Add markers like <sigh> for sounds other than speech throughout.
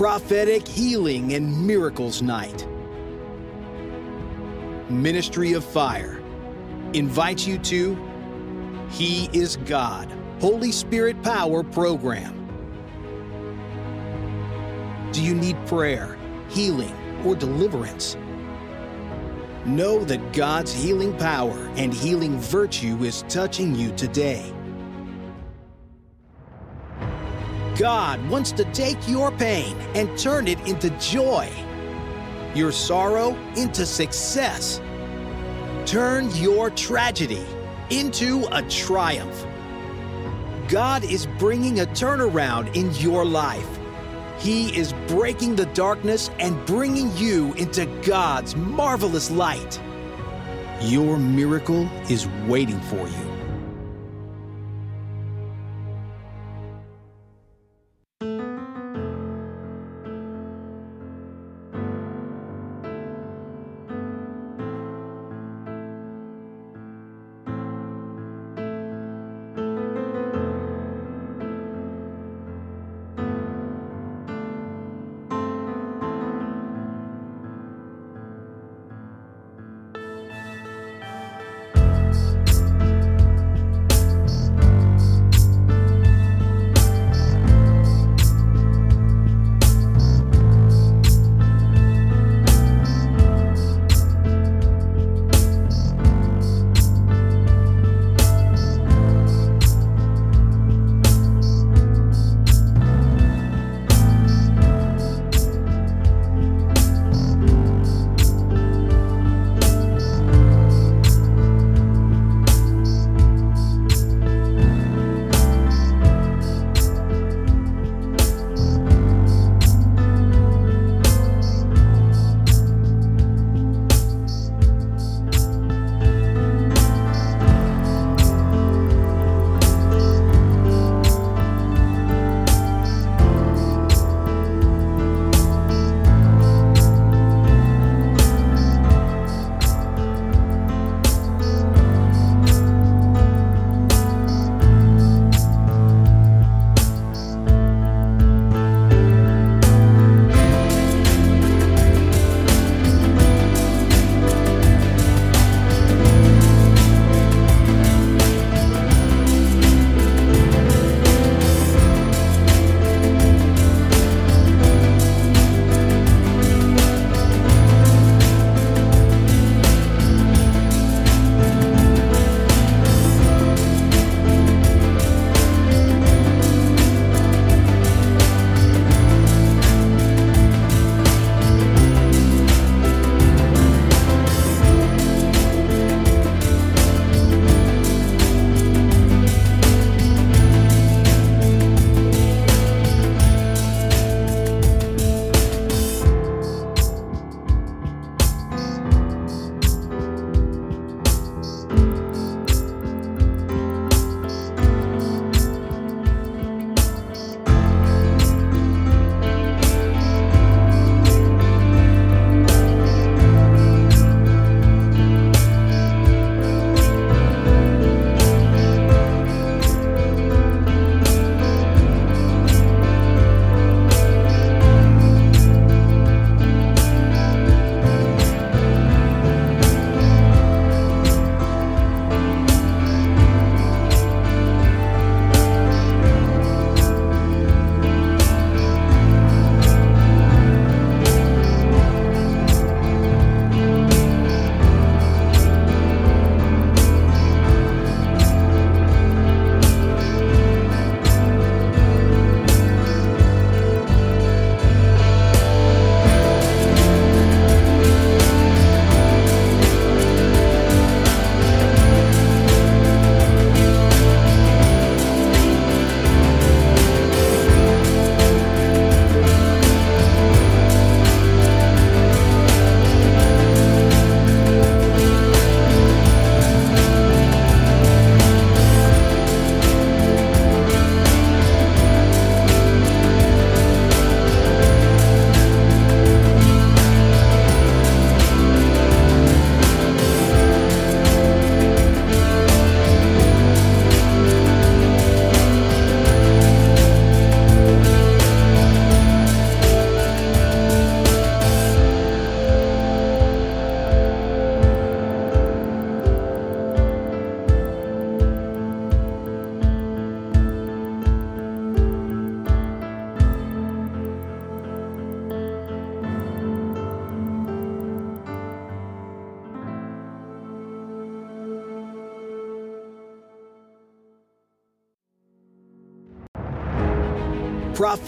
Prophetic Healing and Miracles Night. Ministry of Fire invites you to He is God Holy Spirit Power program. Do you need prayer, healing, or deliverance? Know that God's healing power and healing virtue is touching you today. God wants to take your pain and turn it into joy, your sorrow into success. Turn your tragedy into a triumph. God is bringing a turnaround in your life. He is breaking the darkness and bringing you into God's marvelous light. Your miracle is waiting for you.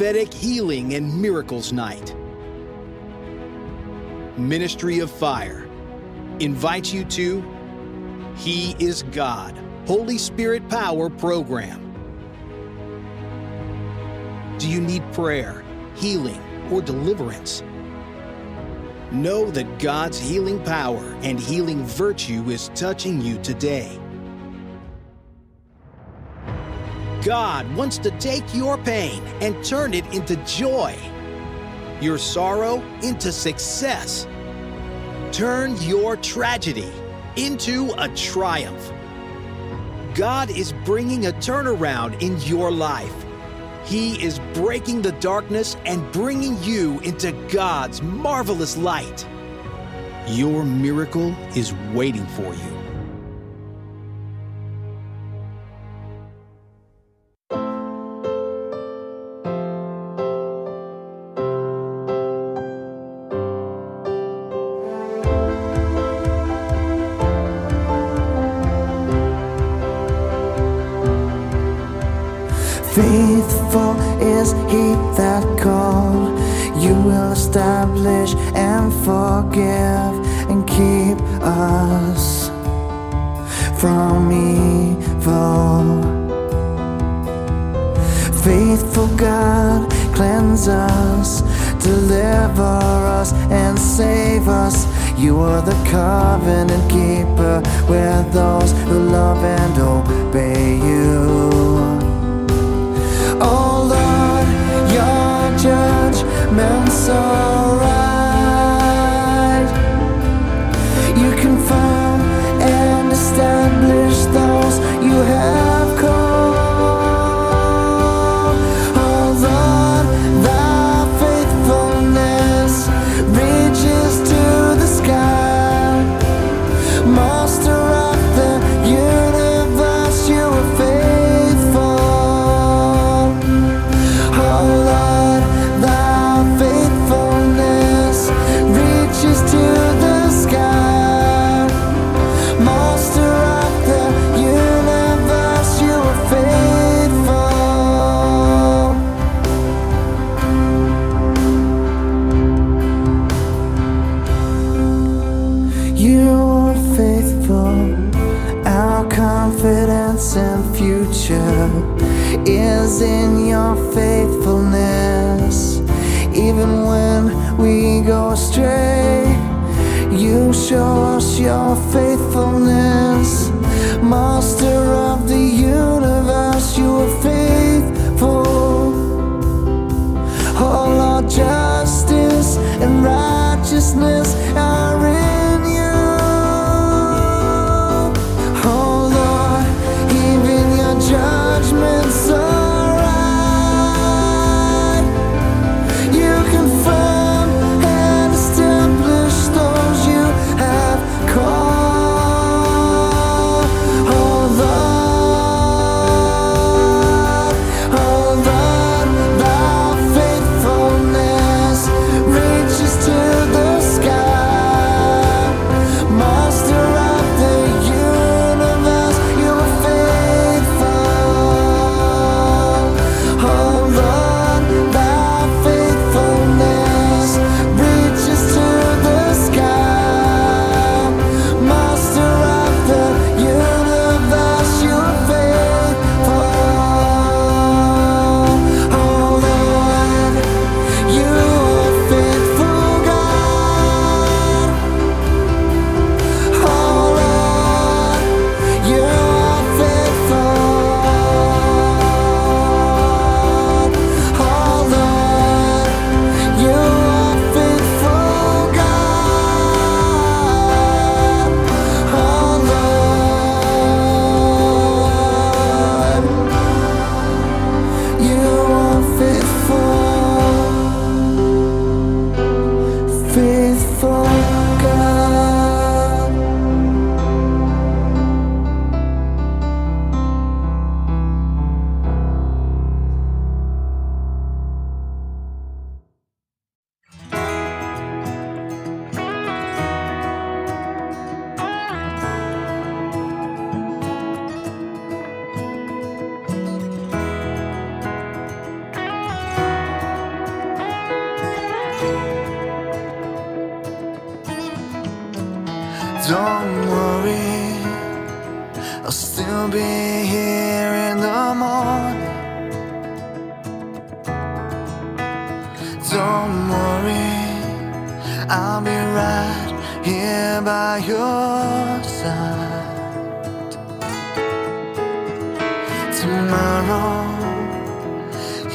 Prophetic Healing and Miracles Night. Ministry of Fire invites you to He is God Holy Spirit Power program. Do you need prayer, healing, or deliverance? Know that God's healing power and healing virtue is touching you today. God wants to take your pain and turn it into joy, your sorrow into success. Turn your tragedy into a triumph. God is bringing a turnaround in your life. He is breaking the darkness and bringing you into God's marvelous light. Your miracle is waiting for you.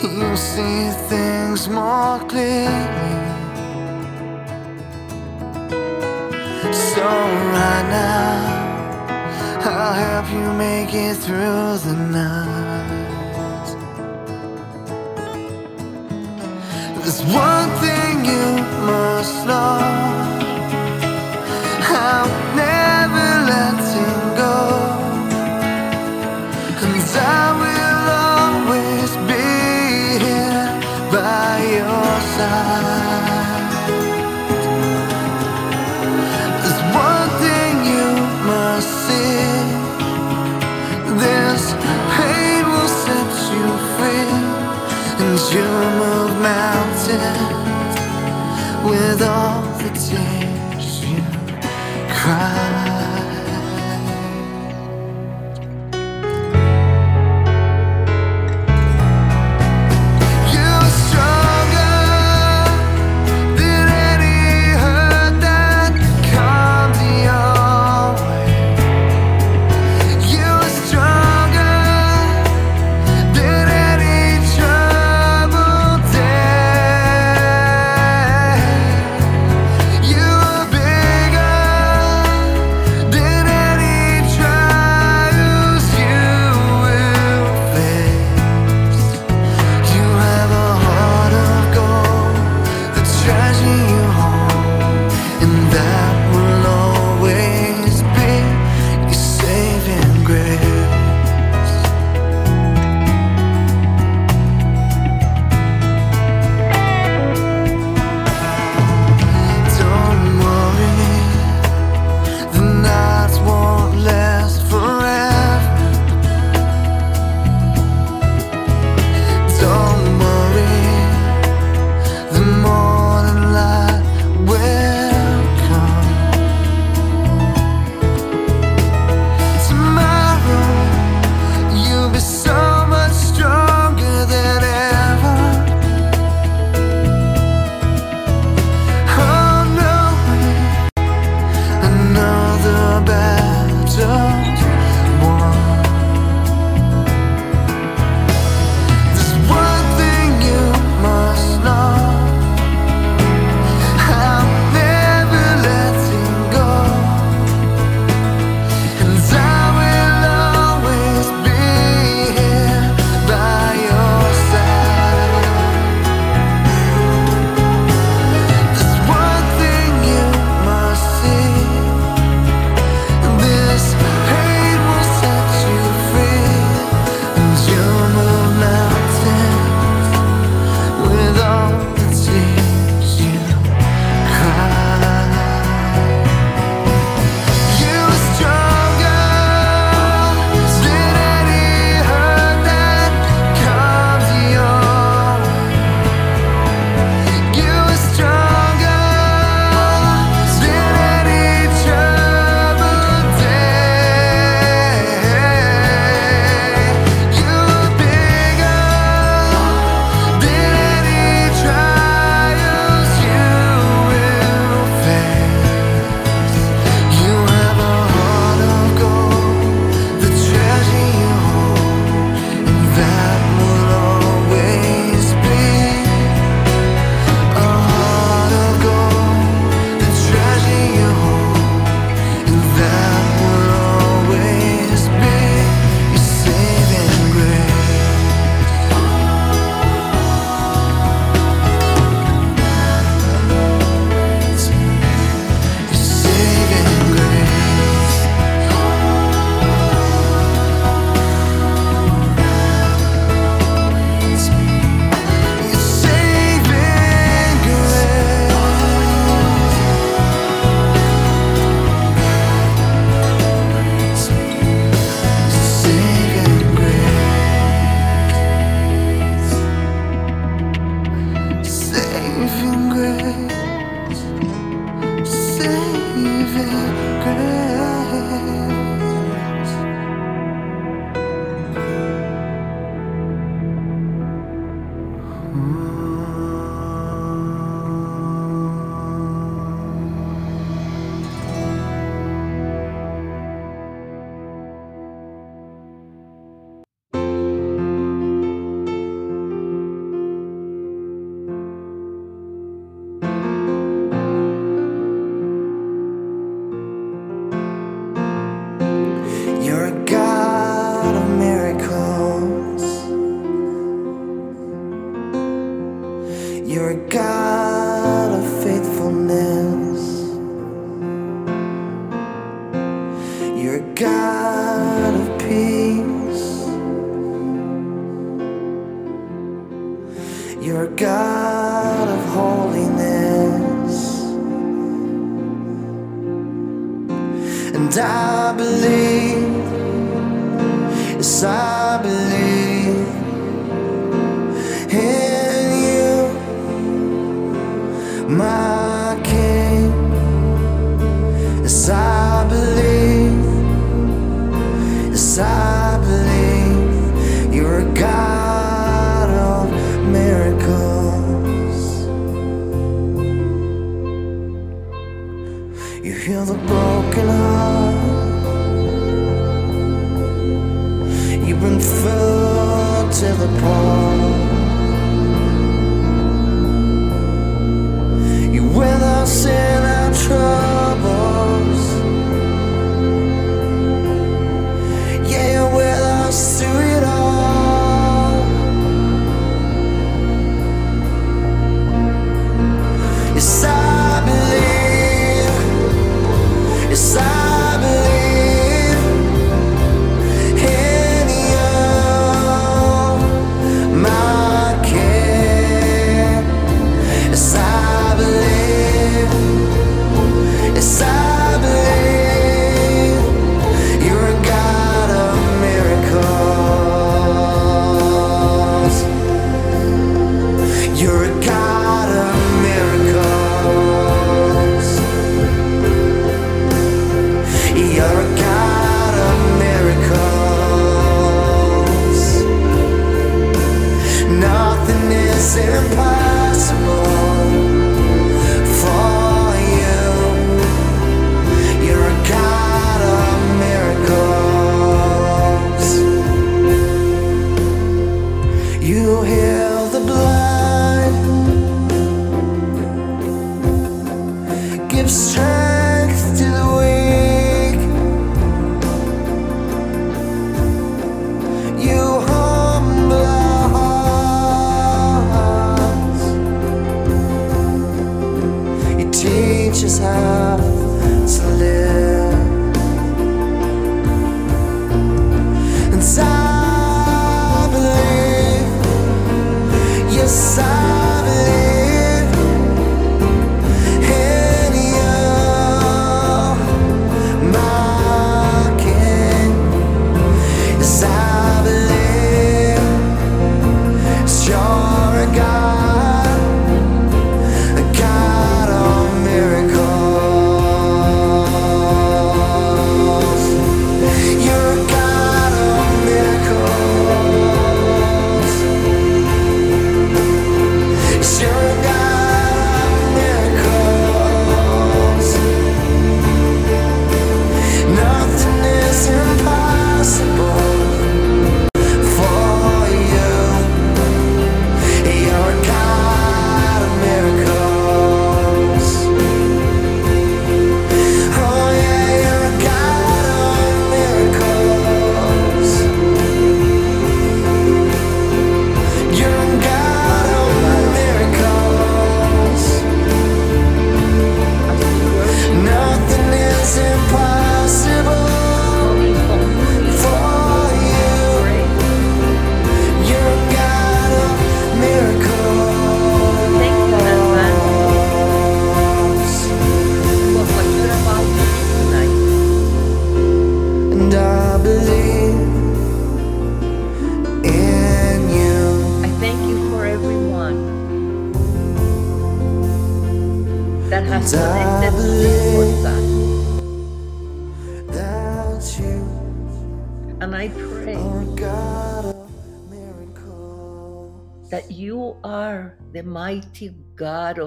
you see things more clearly. So, right now, I'll help you make it through the night. There's one thing you must know. 더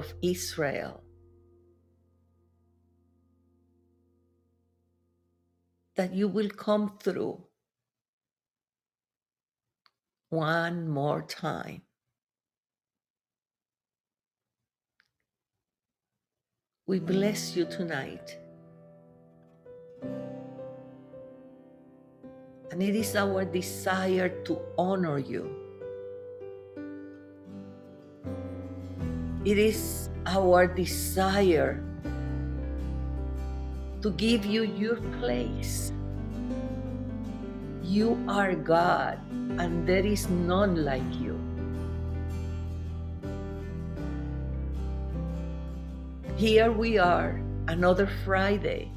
of Israel. That you will come through one more time. We bless you tonight. And it is our desire to honor you. It is our desire to give you your place. You are God, and there is none like you. Here we are, another Friday,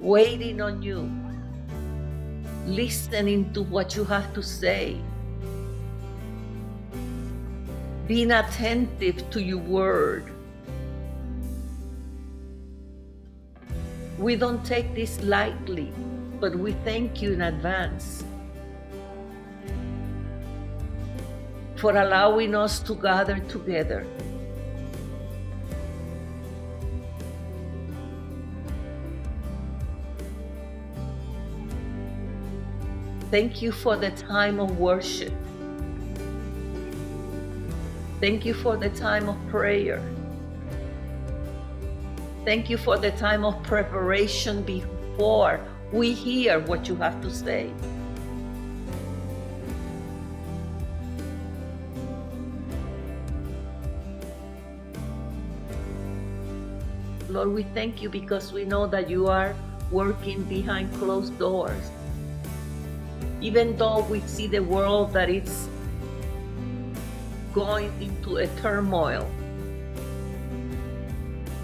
waiting on you, listening to what you have to say, being attentive to your word. We don't take this lightly, but we thank you in advance for allowing us to gather together. Thank you for the time of worship. Thank you for the time of prayer. Thank you for the time of preparation before we hear what you have to say. Lord, we thank you because we know that you are working behind closed doors. Even though we see the world that it's going into a turmoil,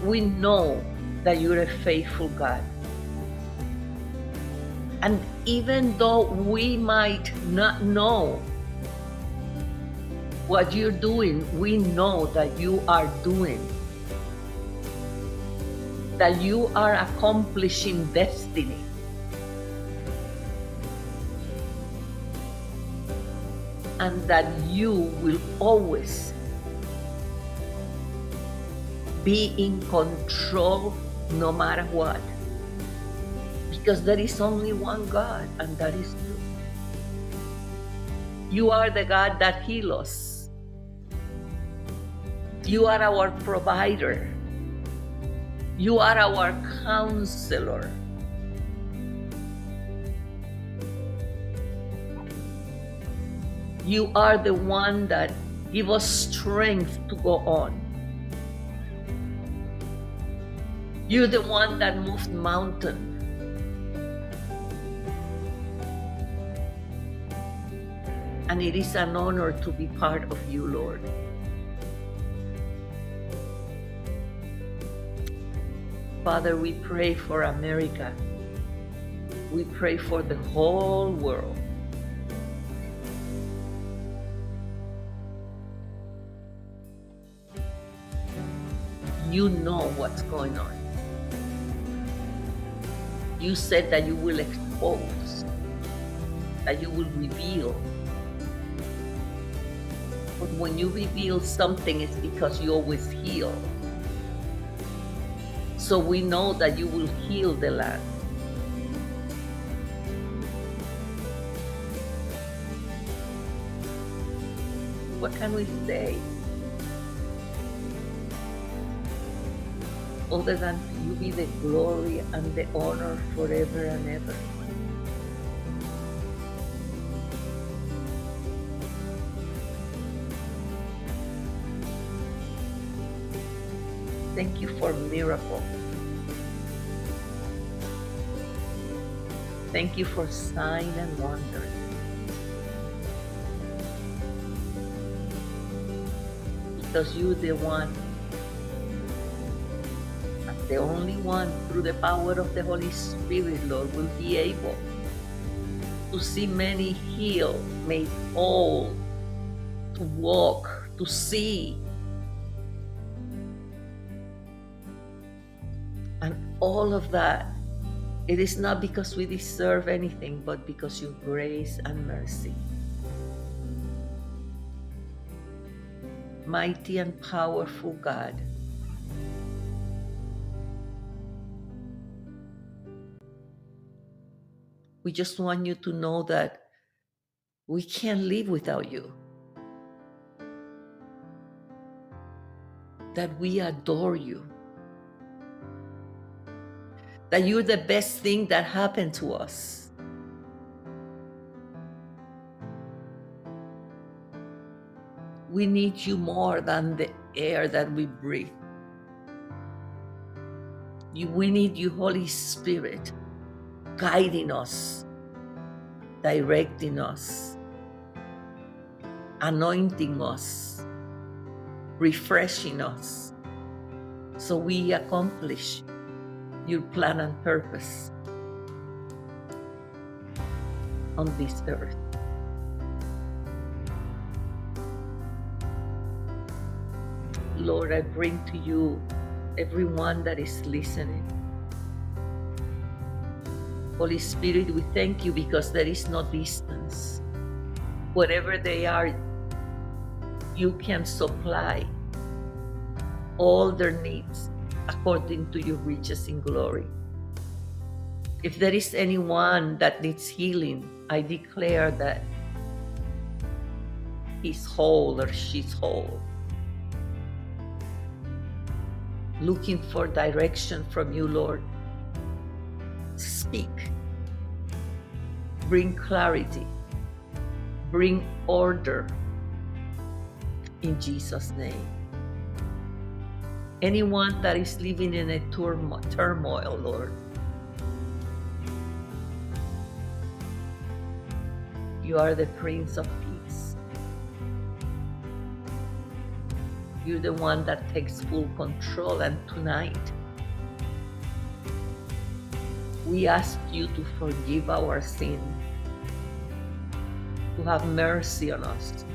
we know that you're a faithful God. And even though we might not know what you're doing, we know that you are doing, that you are accomplishing destiny. And that you will always be in control no matter what. Because there is only one God, and that is you. You are the God that heals us. You are our provider. You are our counselor. You are the one that give us strength to go on. You're the one that moved mountain. And it is an honor to be part of you, Lord. Father, we pray for America. We pray for the whole world. You know what's going on. You said that you will expose, that you will reveal. But when you reveal something, it's because you always heal. So we know that you will heal the land. What can we say? Other than you be the glory and the honor forever and ever. Thank you for miracle. Thank you for sign and wonder. Because you're the one, the only one through the power of the Holy Spirit, Lord, will be able to see many healed, made whole, to walk, to see, And all of that, it is not because we deserve anything, but because your grace and mercy. mighty and powerful God. We just want you to know that we can't live without you. That we adore you. That you're the best thing that happened to us. We need you more than the air that we breathe. We need you, Holy Spirit, guiding us, directing us, anointing us, refreshing us, so we accomplish your plan and purpose on this earth. Lord, I bring to you everyone that is listening. Holy Spirit, we thank you because there is no distance. Whatever they are, you can supply all their needs according to your riches in glory. If there is anyone that needs healing, I declare that he's whole or she's whole. Looking for direction from you, Lord. Bring clarity. Bring order in Jesus' name. Anyone that is living in a turmoil, Lord, you are the Prince of Peace. You're the one that takes full control, and tonight we ask you to forgive our sin, to have mercy on us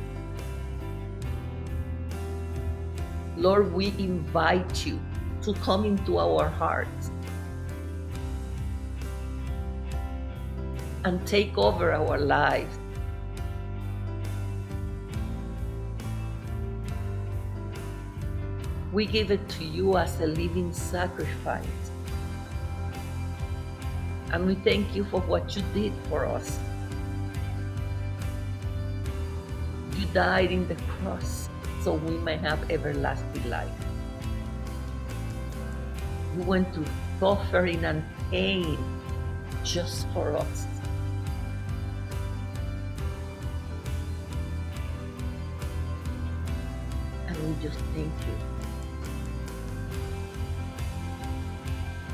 Lord, we invite you to come into our hearts and take over our lives. We give it to you as a living sacrifice. And we thank you for what you did for us. Died in the cross so we may have everlasting life. You went through suffering and pain just for us. And we just thank you.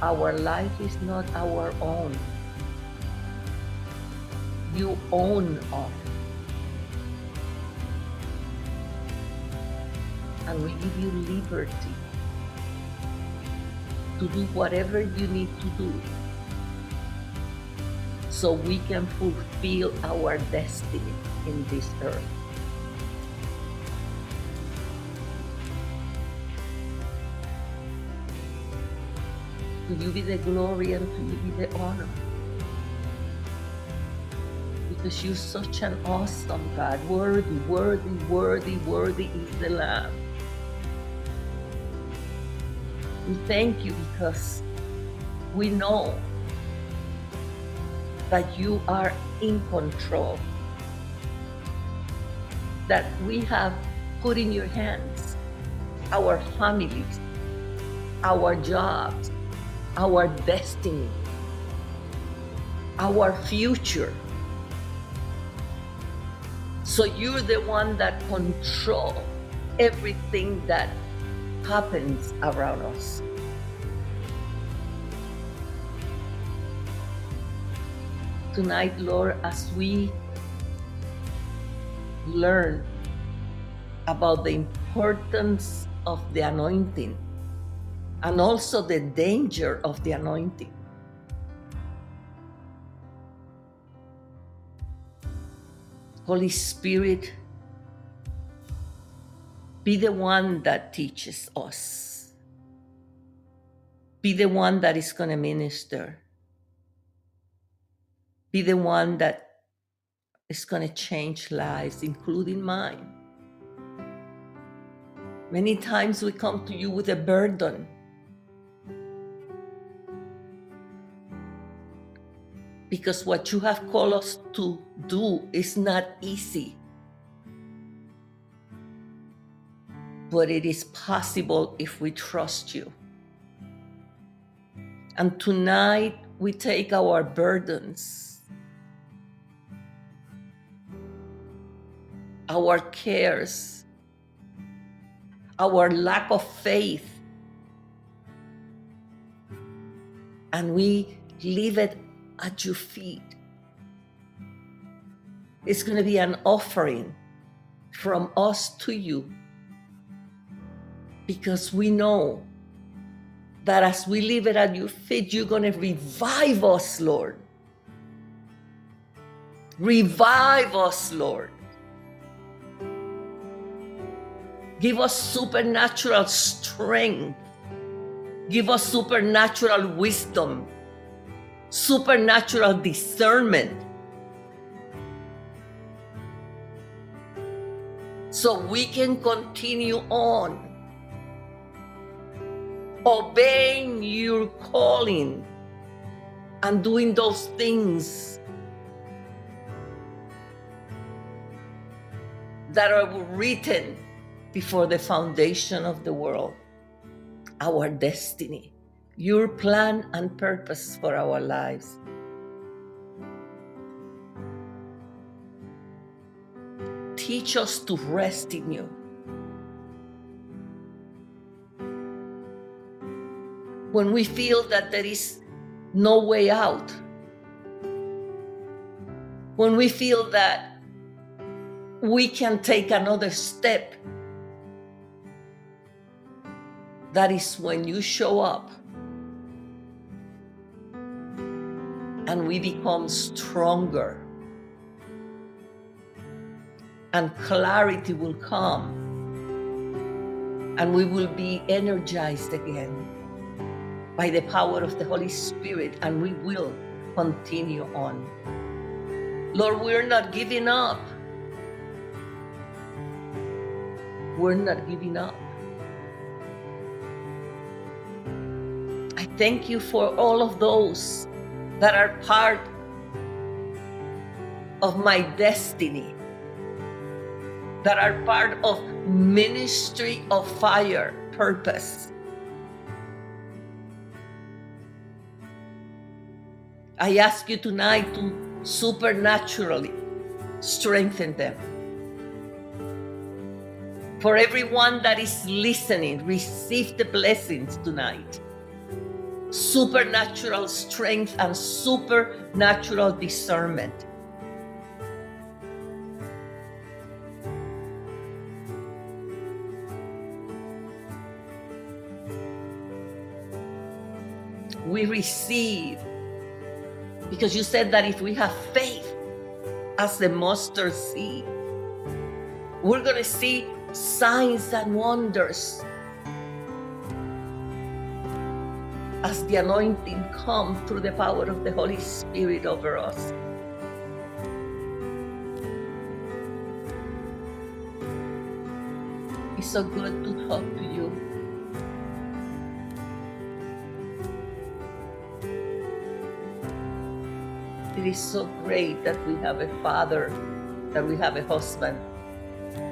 Our life is not our own. You own us. And we give you liberty to do whatever you need to do so we can fulfill our destiny in this earth. To you be the glory and to you be the honor. Because you're such an awesome God. Worthy, worthy, worthy, worthy is the Lamb. We thank you because we know that you are in control, that we have put in your hands our families, our jobs, our destiny, our future. So you're the one that control everything that happens around us. Tonight, Lord, as we learn about the importance of the anointing and also the danger of the anointing. Holy Spirit, be the one that teaches us. Be the one that is going to minister. Be the one that is going to change lives, including mine. Many times we come to you with a burden. Because what you have called us to do is not easy. But it is possible if we trust you. And tonight we take our burdens, our cares, our lack of faith, and we leave it at your feet. It's going to be an offering from us to you because we know that as we leave it at your feet, you're going to revive us, Lord. Revive us, Lord. Give us supernatural strength. Give us supernatural wisdom, supernatural discernment. So we can continue on obeying your calling and doing those things that are written before the foundation of the world. Our destiny, your plan and purpose for our lives. Teach us to rest in you. When we feel that there is no way out, when we feel that we can take another step, that is when you show up. And we become stronger. And clarity will come. And we will be energized again by the power of the Holy Spirit, and we will continue on. Lord, we're not giving up. We're not giving up. I thank you for all of those that are part of my destiny, that are part of ministry of fire purpose. I ask you tonight to supernaturally strengthen them. For everyone that is listening, receive the blessings tonight. Supernatural strength and supernatural discernment. We receive because you said that if we have faith as the mustard seed, we're going to see signs and wonders as the anointing comes through the power of the Holy Spirit over us. It's so good to talk to you. It is so great that we have a father, that we have a husband,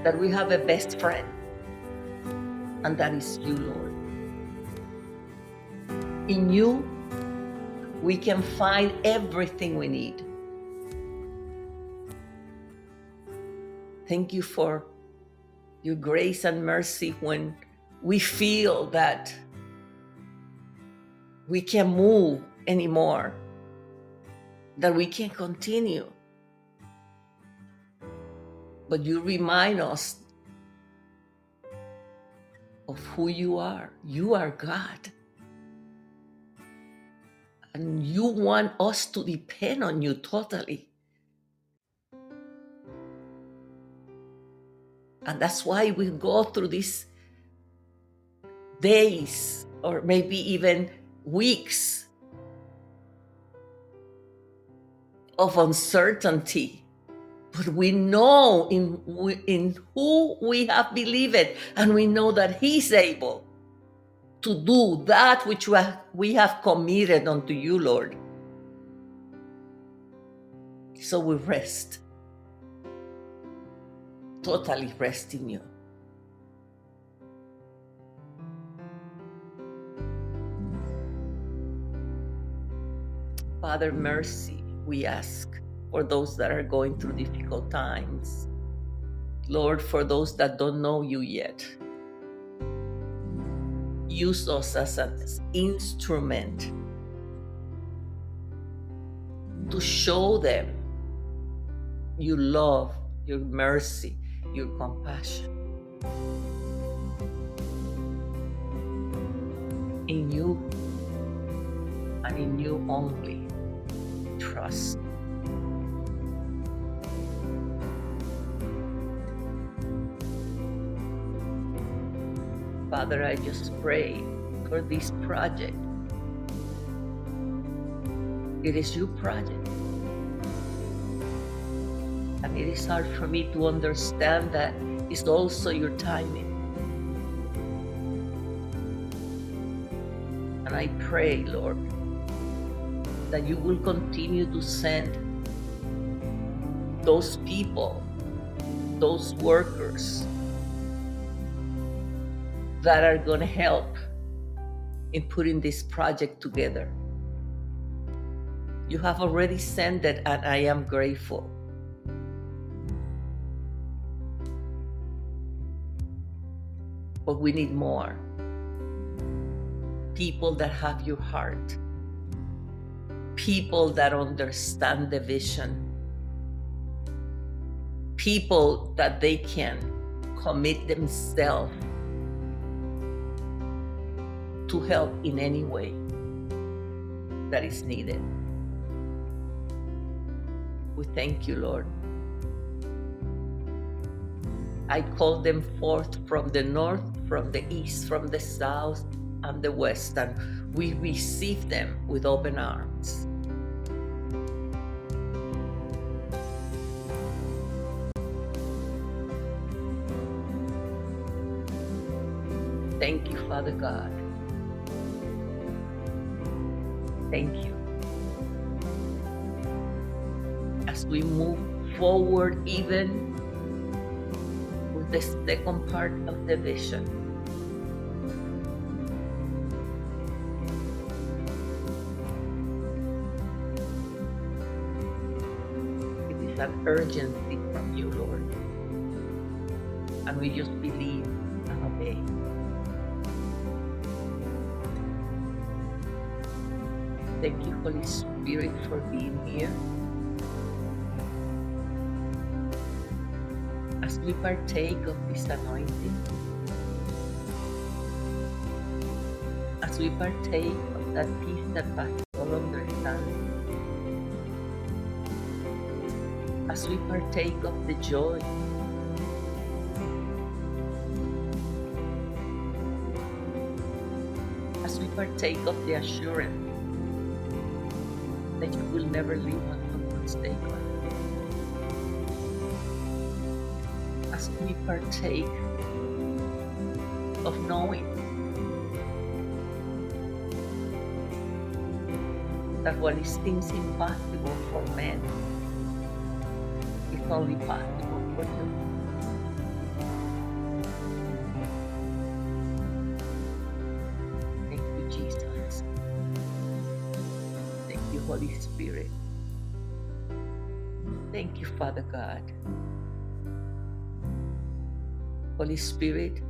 that we have a best friend, and that is you, Lord. In you, we can find everything we need. Thank you for your grace and mercy when we feel that we can't move anymore that we can continue. But you remind us of who you are. You are God. And you want us to depend on you totally. And that's why we go through these days or maybe even weeks of uncertainty. But we know in, in who we have believed, and we know that He's able to do that which we have committed unto you, Lord. So we rest, totally rest in you. Father, mercy, we ask for those that are going through difficult times. Lord, for those that don't know you yet, use us as an instrument to show them your love, your mercy, your compassion. In you and in you only trust. Father, I just pray for this project. It is your project. And it is hard for me to understand that it's also your timing. And I pray, Lord, that you will continue to send those people, those workers that are going to help in putting this project together. You have already sent it, and I am grateful. But we need more people that have your heart people that understand the vision, people that they can commit themselves to help in any way that is needed. We thank you, Lord. I call them forth from the north, from the east, from the south, and the west, and we receive them with open arms. Thank you, Father God. Thank you. As we move forward, even with the second part of the vision. Urgency from you, Lord. And we just believe and obey. Thank you, Holy Spirit, for being here. As we partake of this anointing, as we partake of that peace that passes as we partake of the joy as we partake of the assurance that you will never leave us nor forsake us. As we partake of knowing that what seems impossible for men is only possible you. Thank you, Jesus. Thank you, Holy Spirit. Thank you, Father God. Holy Spirit,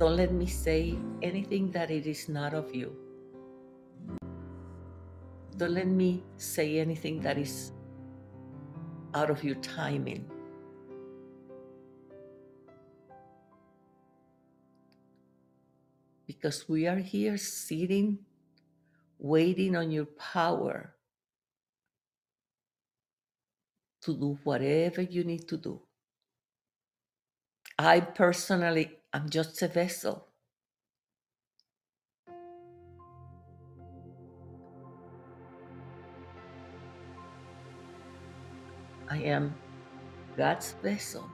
don't let me say anything that it is not of you. Don't let me say anything that is out of your timing. Because we are here sitting, waiting on your power to do whatever you need to do. I personally am just a vessel. I am God's vessel.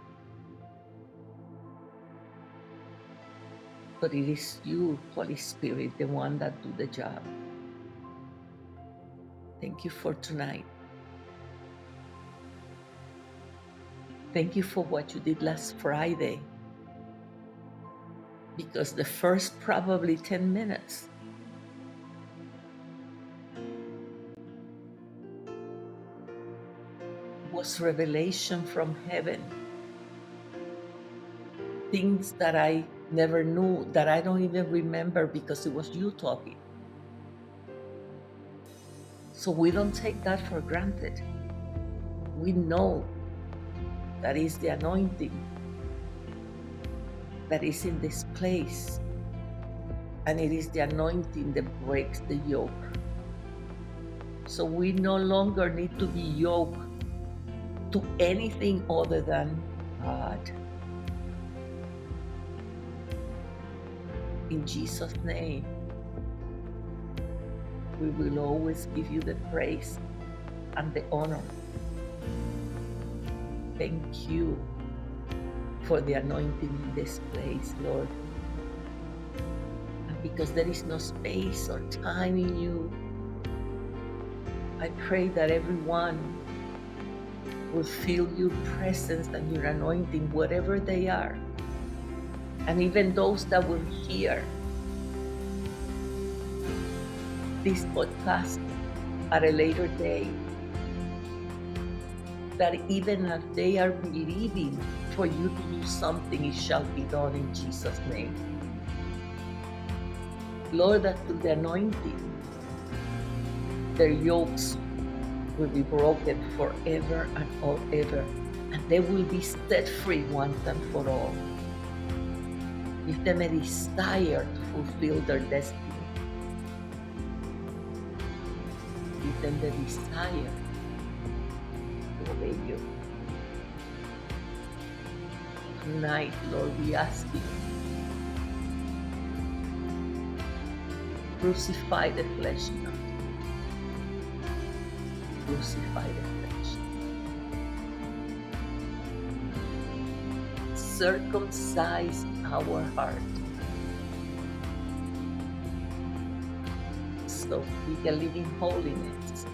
But it is you, Holy Spirit, the one that do the job. Thank you for tonight. Thank you for what you did last Friday. Because the first probably 10 minutes revelation from heaven. Things that I never knew, that I don't even remember because it was you talking. So we don't take that for granted. We know that is the anointing that is in this place. And it is the anointing that breaks the yoke. So we no longer need to be yoked to anything other than God. In Jesus' name, we will always give you the praise and the honor. Thank you for the anointing in this place, Lord. And because there is no space or time in you, I pray that everyone will feel your presence and your anointing, whatever they are. And even those that will hear this podcast at a later day, that even as they are believing for you to do something, it shall be done in Jesus' name. Lord, that through the anointing, their yokes will be broken forever and forever, and they will be set free once and for all. Give them a desire to fulfill their destiny. Give them the desire to obey you. Tonight, Lord, we ask you crucify the flesh now crucify the flesh. Circumcise our heart so we can live in holiness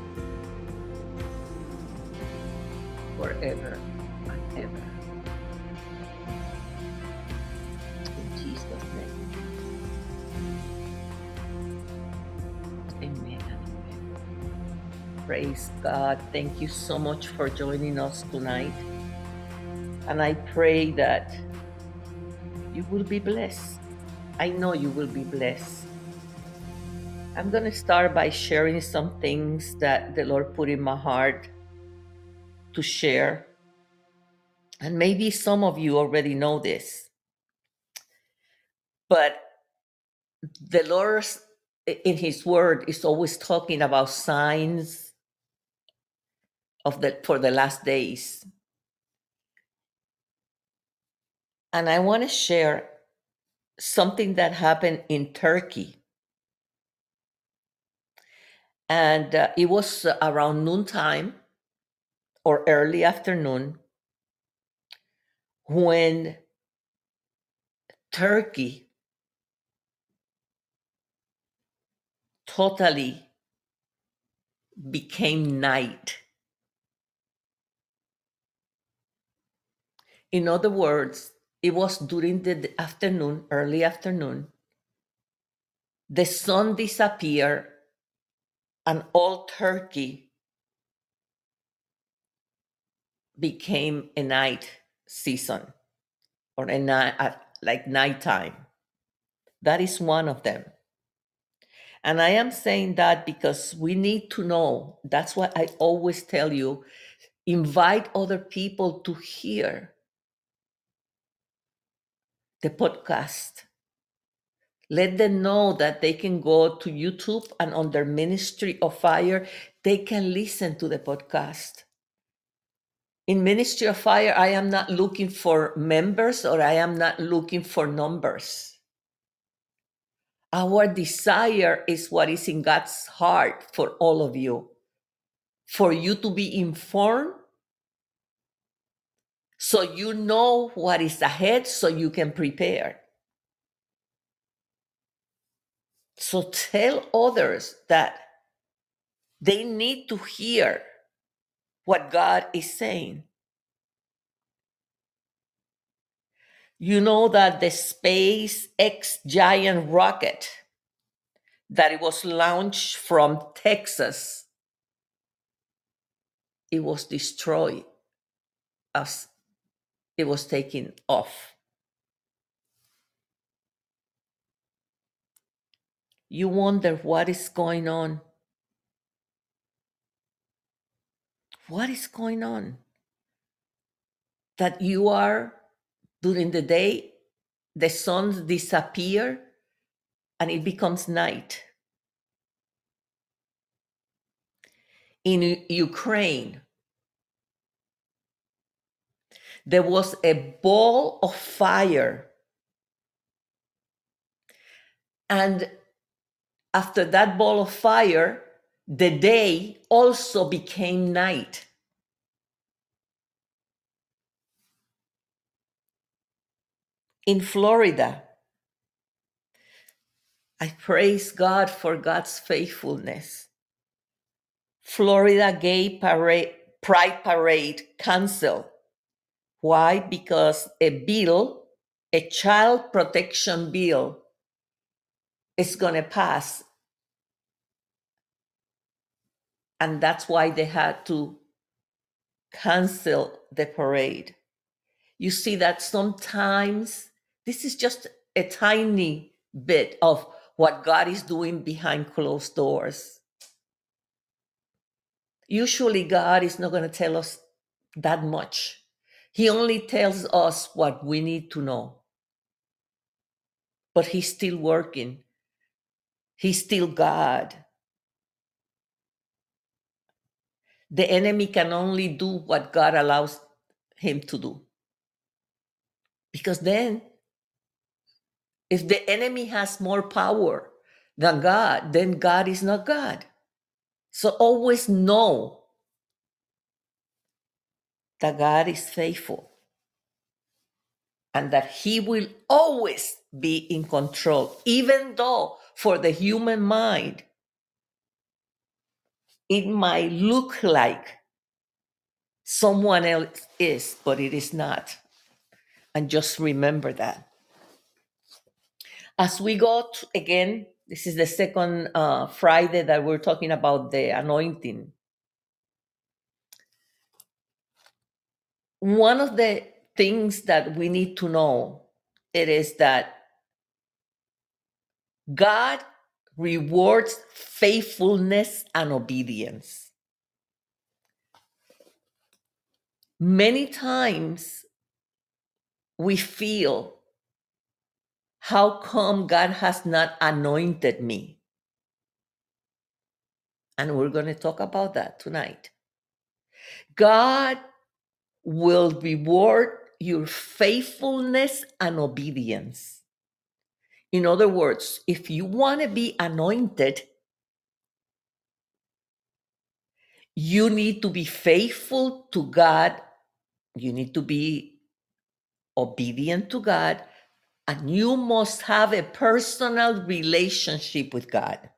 forever and ever. Praise God. Thank you so much for joining us tonight. And I pray that you will be blessed. I know you will be blessed. I'm going to start by sharing some things that the Lord put in my heart to share. And maybe some of you already know this. But the Lord, in His Word, is always talking about signs of the for the last days. And I want to share something that happened in Turkey. And uh, it was around noontime or early afternoon when Turkey totally became night. In other words, it was during the afternoon, early afternoon. The sun disappeared and all Turkey became a night season or a night like nighttime. That is one of them. And I am saying that because we need to know. That's why I always tell you invite other people to hear the podcast. Let them know that they can go to YouTube and under Ministry of Fire, they can listen to the podcast. In Ministry of Fire, I am not looking for members or I am not looking for numbers. Our desire is what is in God's heart for all of you, for you to be informed so you know what is ahead so you can prepare. So tell others that they need to hear what God is saying. You know that the SpaceX giant rocket that it was launched from Texas, it was destroyed as it was taking off. You wonder what is going on. What is going on? That you are during the day, the sun disappear and it becomes night. In Ukraine, there was a ball of fire. And after that ball of fire, the day also became night. In Florida, I praise God for God's faithfulness. Florida Gay Parade, Pride Parade canceled. Why? Because a bill, a child protection bill, is going to pass. And that's why they had to cancel the parade. You see that sometimes this is just a tiny bit of what God is doing behind closed doors. Usually, God is not going to tell us that much. He only tells us what we need to know. But He's still working, He's still God. The enemy can only do what God allows him to do. Because then, if the enemy has more power than God, then God is not God. So always know that God is faithful and that He will always be in control, even though for the human mind, it might look like someone else is, but it is not. And just remember that. As we go to, again, this is the second uh, Friday that we're talking about the anointing. One of the things that we need to know it is that God rewards faithfulness and obedience. Many times we feel, how come God has not anointed me? And we're going to talk about that tonight. God will reward your faithfulness and obedience. In other words, if you want to be anointed, you need to be faithful to God. You need to be obedient to God. And you must have a personal relationship with God.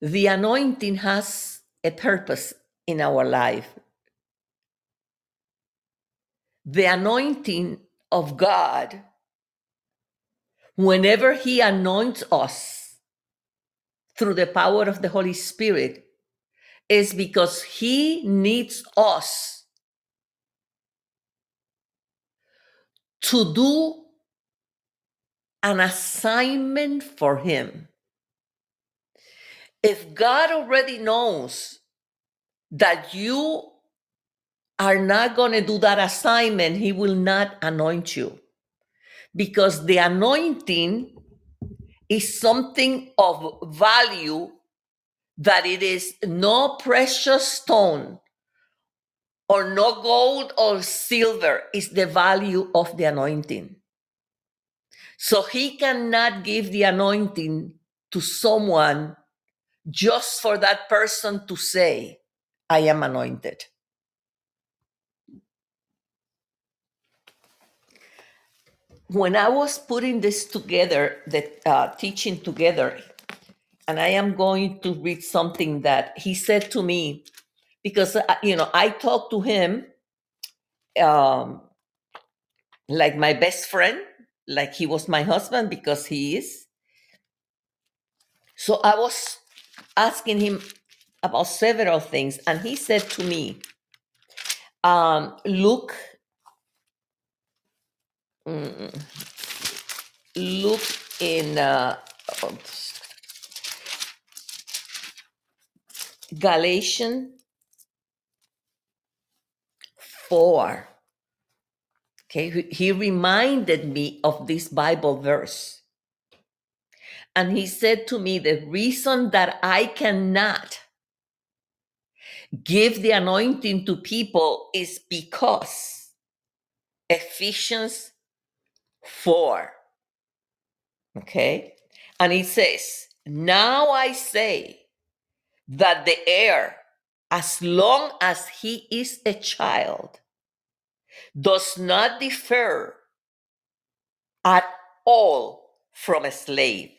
The anointing has a purpose in our life. The anointing of God, whenever He anoints us through the power of the Holy Spirit, is because He needs us to do an assignment for Him. If God already knows that you are not going to do that assignment, He will not anoint you. Because the anointing is something of value that it is no precious stone or no gold or silver is the value of the anointing. So he cannot give the anointing to someone just for that person to say, I am anointed. When I was putting this together, the uh, teaching together, and I am going to read something that he said to me, because uh, you know I talked to him um, like my best friend, like he was my husband because he is. So I was asking him about several things, and he said to me, um, "Look, mm, look in uh, Galatians four." Okay, he reminded me of this Bible verse. And he said to me, The reason that I cannot give the anointing to people is because Ephesians 4. Okay? And it says, Now I say that the heir, as long as he is a child, does not differ at all from a slave,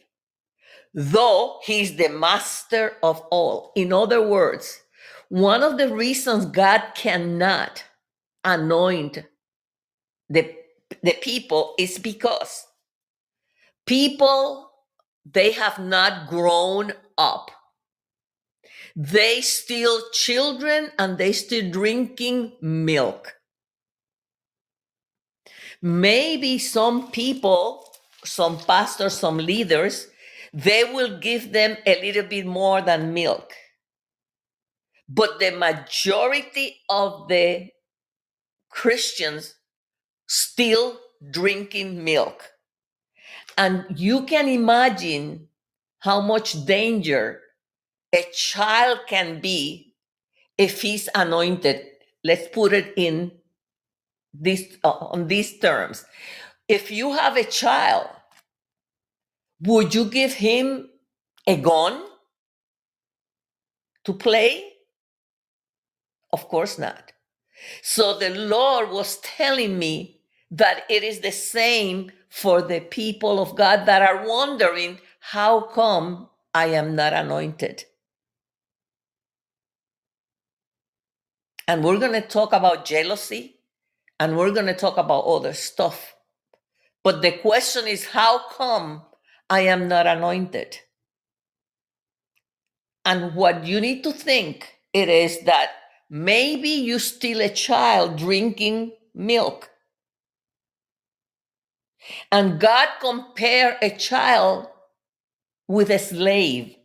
though he is the master of all. In other words, one of the reasons God cannot anoint the, the people is because people they have not grown up they still children and they still drinking milk maybe some people some pastors some leaders they will give them a little bit more than milk. But the majority of the christians still drinking milk. And you can imagine how much danger a child can be if he's anointed. Let's put it in this uh, on these terms. If you have a child would you give him a gun to play? Of course not. So the lord was telling me that it is the same for the people of god that are wondering how come i am not anointed? And we're going to talk about jealousy and we're going to talk about other stuff. But the question is, how come I am not anointed? And what you need to think it is that maybe you still a child drinking milk. And God compare a child with a slave.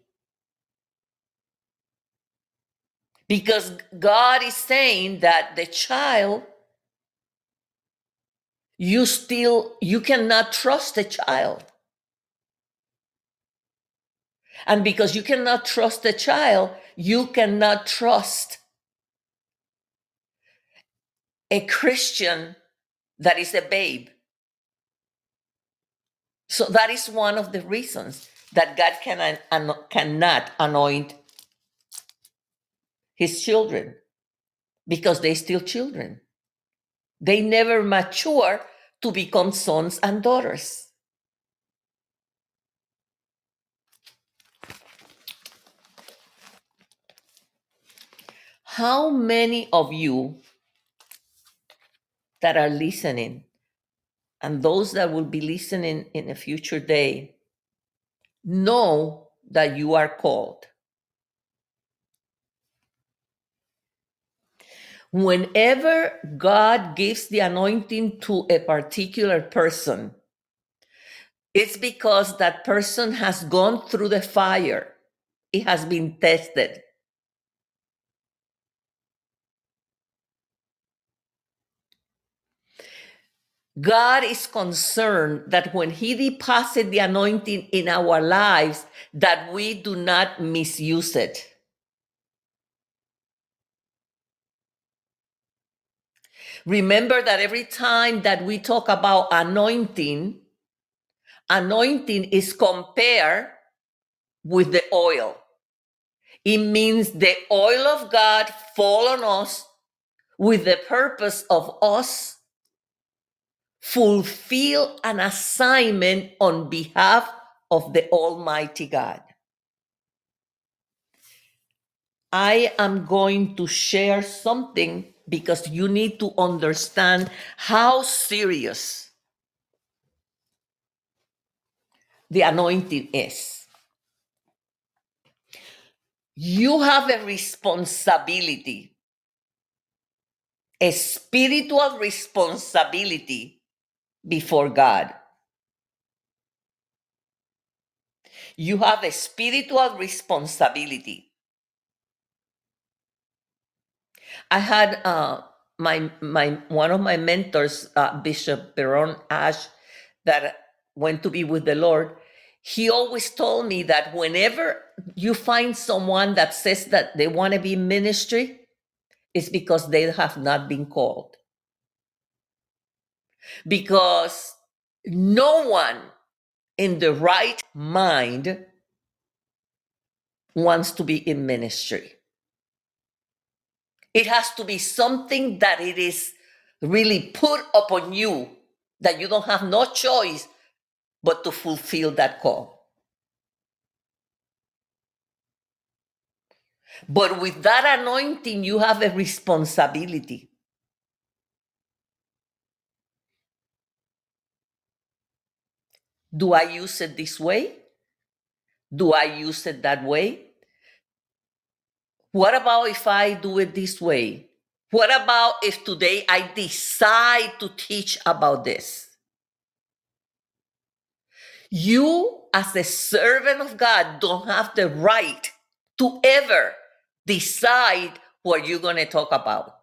Because God is saying that the child you still you cannot trust a child and because you cannot trust a child you cannot trust a christian that is a babe so that is one of the reasons that god can, cannot anoint his children because they still children they never mature to become sons and daughters. How many of you that are listening, and those that will be listening in a future day, know that you are called? whenever God gives the anointing to a particular person, it's because that person has gone through the fire, it has been tested. God is concerned that when he deposits the anointing in our lives that we do not misuse it. Remember that every time that we talk about anointing, anointing is compared with the oil. It means the oil of God fall on us with the purpose of us fulfill an assignment on behalf of the Almighty God. I am going to share something because you need to understand how serious the anointing is. You have a responsibility, a spiritual responsibility before God. You have a spiritual responsibility. I had uh, my my one of my mentors, uh, Bishop Baron Ash, that went to be with the Lord. He always told me that whenever you find someone that says that they want to be in ministry, it's because they have not been called. Because no one in the right mind wants to be in ministry. It has to be something that it is really put upon you that you don't have no choice but to fulfill that call. But with that anointing, you have a responsibility. Do I use it this way? Do I use it that way? What about if I do it this way? What about if today I decide to teach about this? You, as a servant of God, don't have the right to ever decide what you're going to talk about.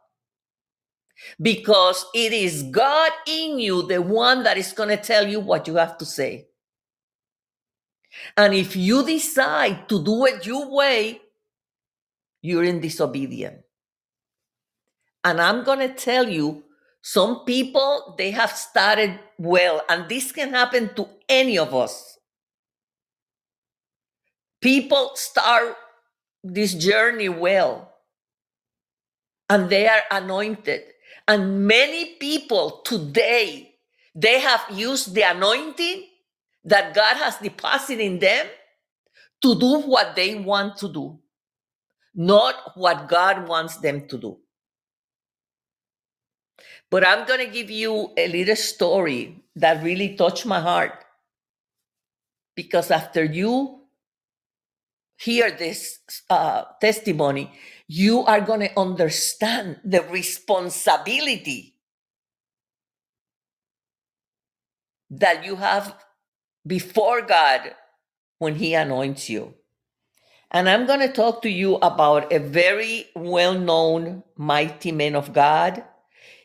Because it is God in you, the one that is going to tell you what you have to say. And if you decide to do it your way, you're in disobedience. And I'm going to tell you, some people, they have started well, and this can happen to any of us. People start this journey well, and they are anointed. And many people today, they have used the anointing that God has deposited in them to do what they want to do, not what God wants them to do. But I'm going to give you a little story that really touched my heart. Because after you hear this uh, testimony, you are going to understand the responsibility that you have before God when He anoints you. And I'm going to talk to you about a very well known mighty man of God.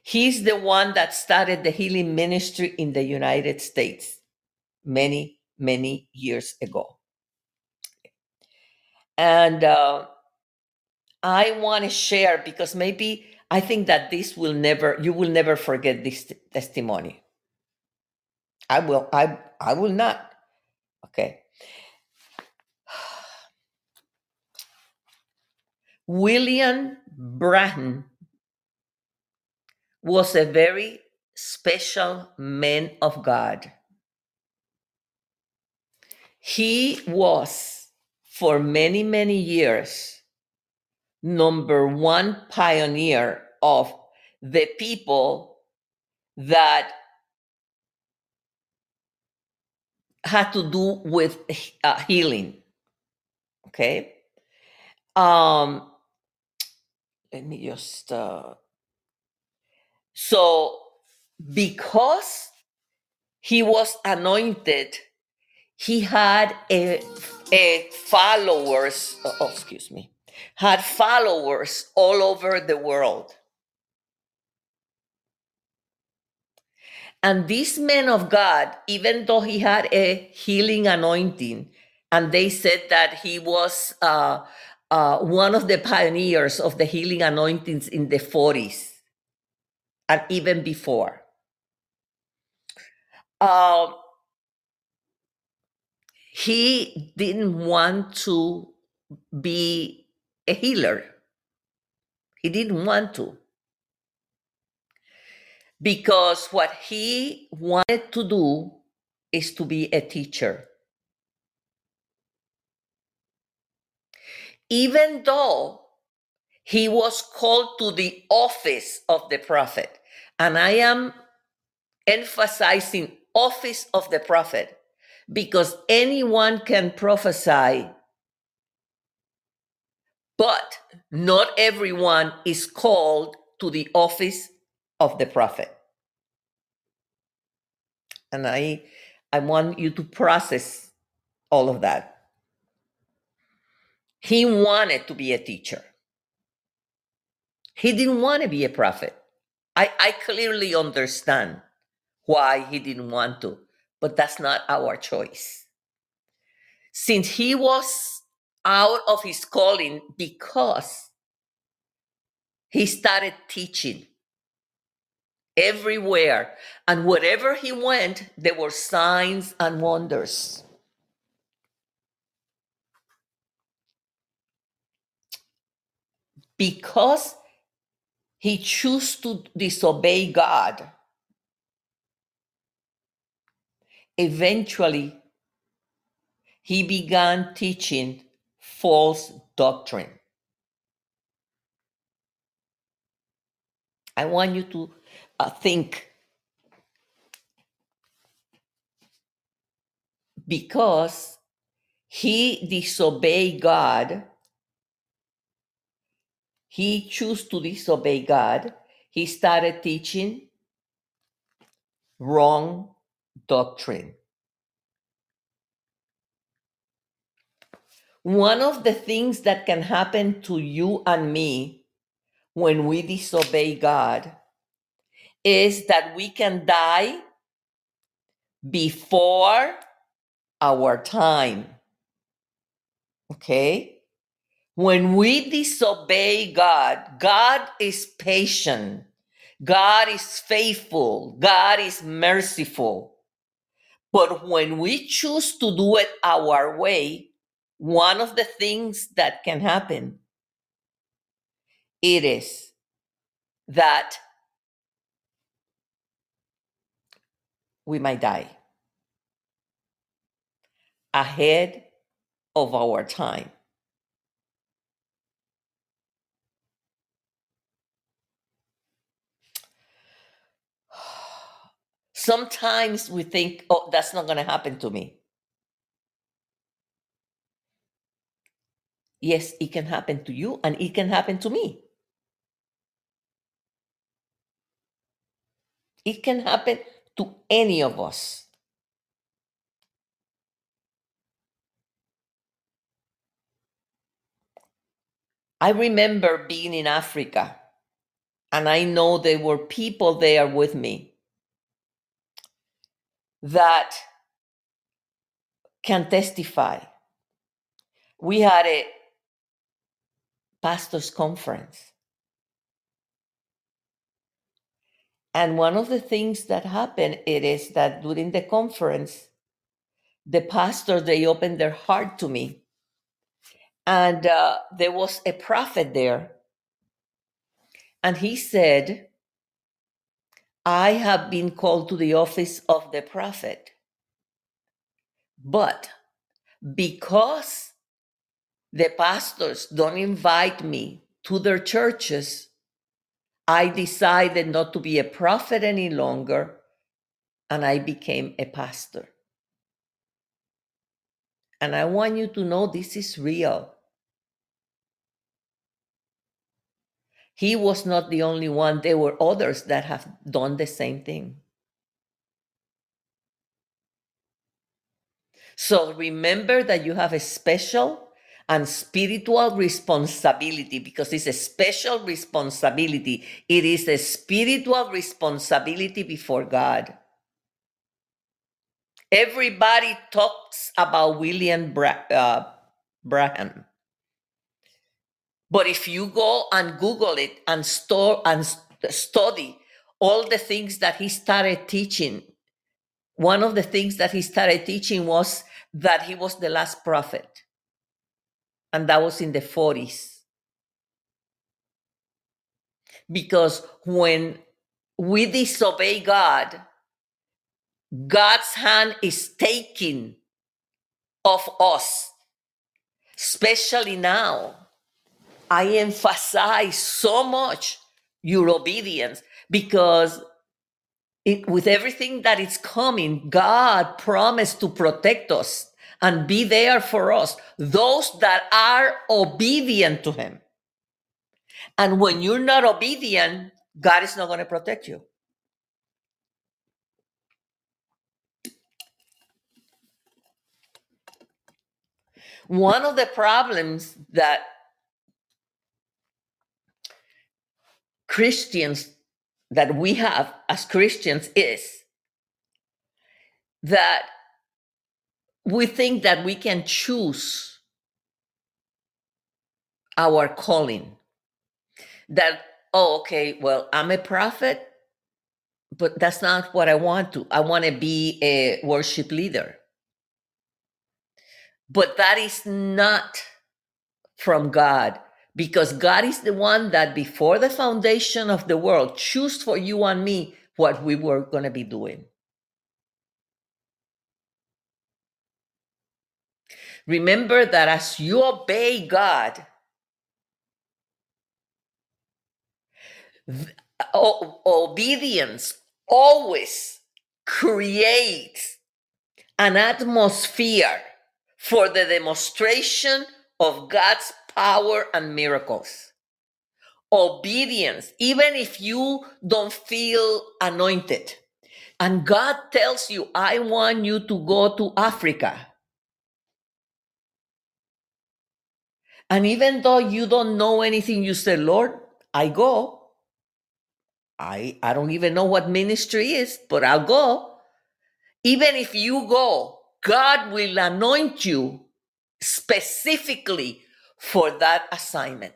He's the one that started the healing ministry in the United States many, many years ago. And uh, I want to share because maybe I think that this will never, you will never forget this t- testimony. I will, I, I will not. Okay. <sighs> William Branham was a very special man of God. He was, for many, many years, number one pioneer of the people that had to do with uh, healing. Okay. Um, let me just uh, so because he was anointed he had a, a followers oh, oh, excuse me had followers all over the world and this man of god even though he had a healing anointing and they said that he was uh, uh, one of the pioneers of the healing anointings in the 40s and even before. Uh, he didn't want to be a healer. He didn't want to. Because what he wanted to do is to be a teacher. Even though he was called to the office of the prophet, and I am emphasizing office of the prophet because anyone can prophesy but not everyone is called to the office of the prophet. And I I want you to process all of that. He wanted to be a teacher. He didn't want to be a prophet. I, I clearly understand why he didn't want to, but that's not our choice. Since he was out of his calling because he started teaching everywhere. And wherever he went, there were signs and wonders. Because he chose to disobey God, eventually he began teaching false doctrine. I want you to uh, think because he disobeyed God, he chose to disobey God, he started teaching wrong doctrine. One of the things that can happen to you and me when we disobey God is that we can die before our time. Okay? When we disobey God, God is patient, God is faithful, God is merciful. But when we choose to do it our way, one of the things that can happen it is that we might die ahead of our time. <sighs> Sometimes we think, oh, that's not going to happen to me. Yes, it can happen to you and it can happen to me. It can happen to any of us. I remember being in Africa, and I know there were people there with me that can testify. We had a pastors conference. And one of the things that happened it is that during the conference, the pastors they opened their heart to me, and uh, there was a prophet there, and he said, "I have been called to the office of the prophet, but because the pastors don't invite me to their churches, I decided not to be a prophet any longer and I became a pastor. And I want you to know this is real. He was not the only one, there were others that have done the same thing. So remember that you have a special and spiritual responsibility because it's a special responsibility. It is a spiritual responsibility before God. Everybody talks about William Bra- uh, Branham. But if you go and Google it and store and study all the things that he started teaching, one of the things that he started teaching was that he was the last prophet, and that was in the 40s. Because when we disobey God, God's hand is taken off us, especially now. I emphasize so much your obedience because it, with everything that is coming, God promised to protect us and be there for us, those that are obedient to Him. And when you're not obedient, God is not going to protect you. One of the problems that Christians that we have as Christians is that we think that we can choose our calling. That, oh, okay, well, I'm a prophet, but that's not what I want to. I want to be a worship leader. But that is not from God because God is the one that before the foundation of the world chose for you and me what we were going to be doing. Remember that as you obey God, obedience always creates an atmosphere for the demonstration of God's power and miracles. Obedience, even if you don't feel anointed. And God tells you, I want you to go to Africa. And even though you don't know anything, you say, Lord, I go. I, I don't even know what ministry is, but I'll go. Even if you go, God will anoint you specifically for that assignment.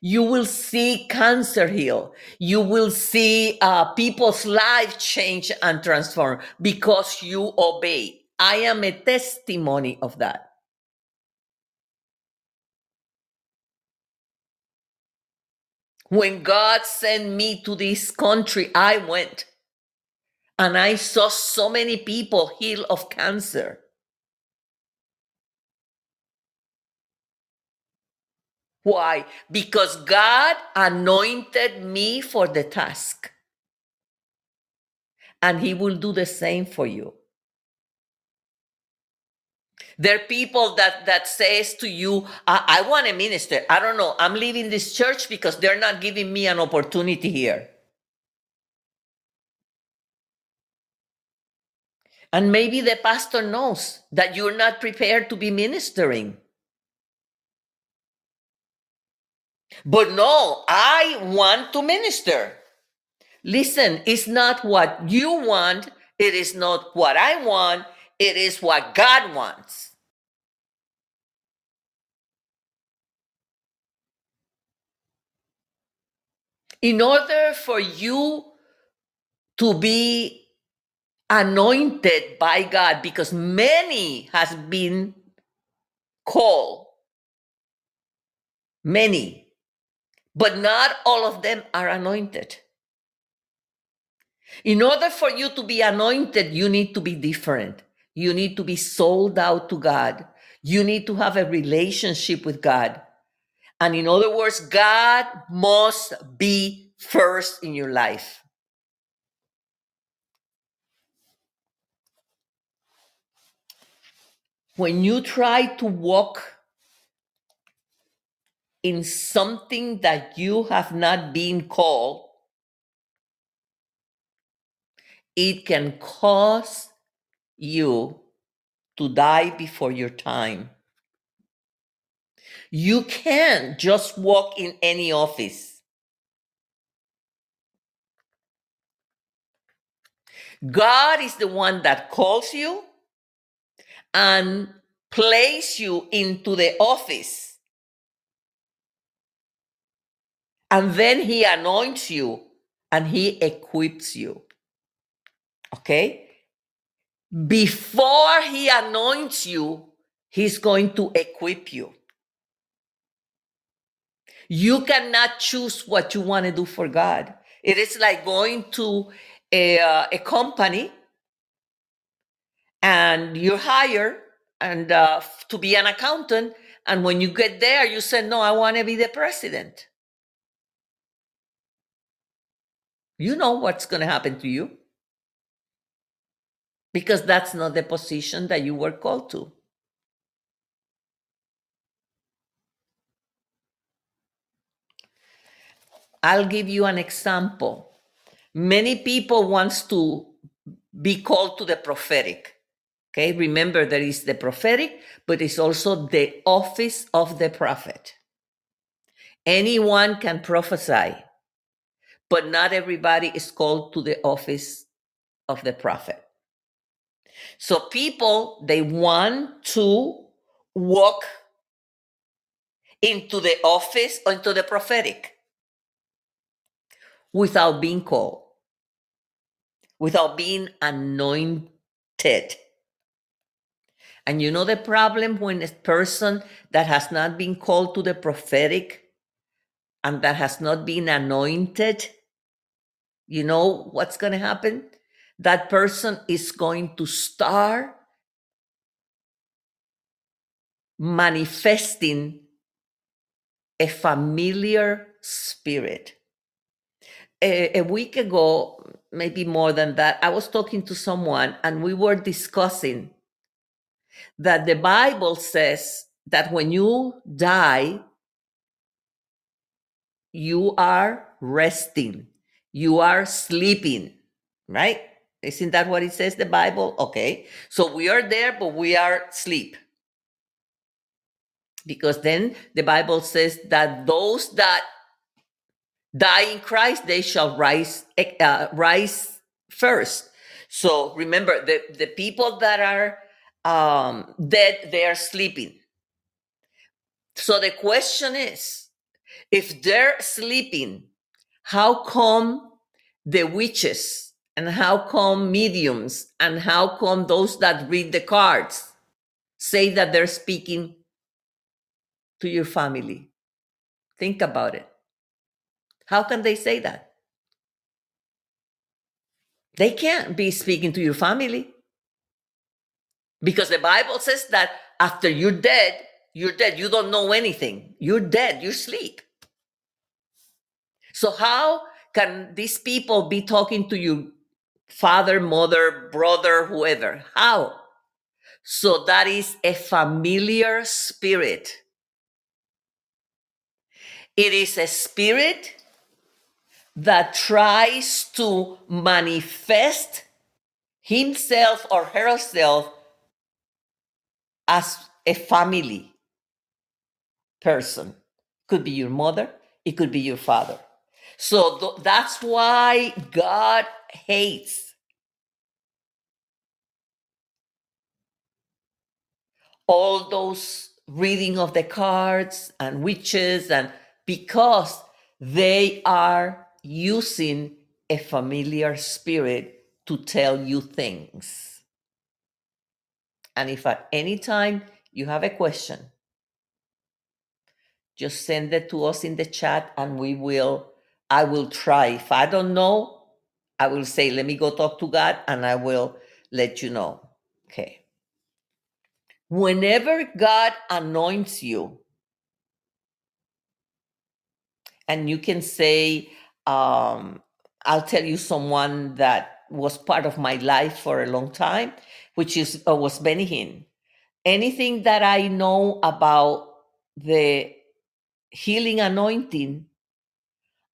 You will see cancer heal. You will see uh, people's life change and transform because you obey. I am a testimony of that. When God sent me to this country, I went and I saw so many people heal of cancer. Why? Because God anointed me for the task. And He will do the same for you. There are people that that says to you, I, I want to minister. I don't know. I'm leaving this church because they're not giving me an opportunity here. And maybe the pastor knows that you're not prepared to be ministering. But no, I want to minister. Listen, it's not what you want, it is not what I want, it is what God wants. In order for you to be anointed by God because many has been called. Many. But not all of them are anointed. In order for you to be anointed you need to be different you need to be sold out to God. You need to have a relationship with God. And in other words God must be first in your life. When you try to walk in something that you have not been called, it can cause you to die before your time. You can't just walk in any office. God is the one that calls you and place you into the office. And then he anoints you and he equips you. Okay? Before he anoints you, he's going to equip you. You cannot choose what you want to do for God. It is like going to a, uh, a company and you're hired and uh, to be an accountant and when you get there you say no i want to be the president you know what's going to happen to you because that's not the position that you were called to. I'll give you an example. Many people wants to be called to the prophetic okay? Remember there is the prophetic but it's also the office of the prophet. Anyone can prophesy but not everybody is called to the office of the prophet so people they want to walk into the office or into the prophetic without being called without being anointed and you know the problem when a person that has not been called to the prophetic and that has not been anointed, you know what's going to happen? That person is going to start manifesting a familiar spirit. A, a, week ago, maybe more than that, I was talking to someone and we were discussing that the Bible says that when you die, you are resting, you are sleeping, right? Isn't that what it says, the Bible? Okay. So we are there, but we are asleep. Because then the Bible says that those that die in Christ, they shall rise, uh, rise first. So remember, the, the people that are um, dead, they are sleeping. So the question is if they're sleeping, how come the witches and how come mediums and how come those that read the cards say that they're speaking to your family? Think about it. How can they say that? They can't be speaking to your family. Because the Bible says that after you're dead, you're dead. You don't know anything. You're dead. You sleep. So, how can these people be talking to you, father, mother, brother, whoever? How? So, that is a familiar spirit. It is a spirit that tries to manifest himself or herself as a family person. Could be your mother, it could be your father. So th- that's why God hates all those reading of the cards and witches and because they are using a familiar spirit to tell you things. And if at any time you have a question, just send it to us in the chat and we will, I will try. If I don't know, I will say, let me go talk to God and I will let you know. Okay. Whenever God anoints you, and you can say, um, I'll tell you someone that was part of my life for a long time which is uh, was Benny Hinn. Anything that I know about the healing anointing,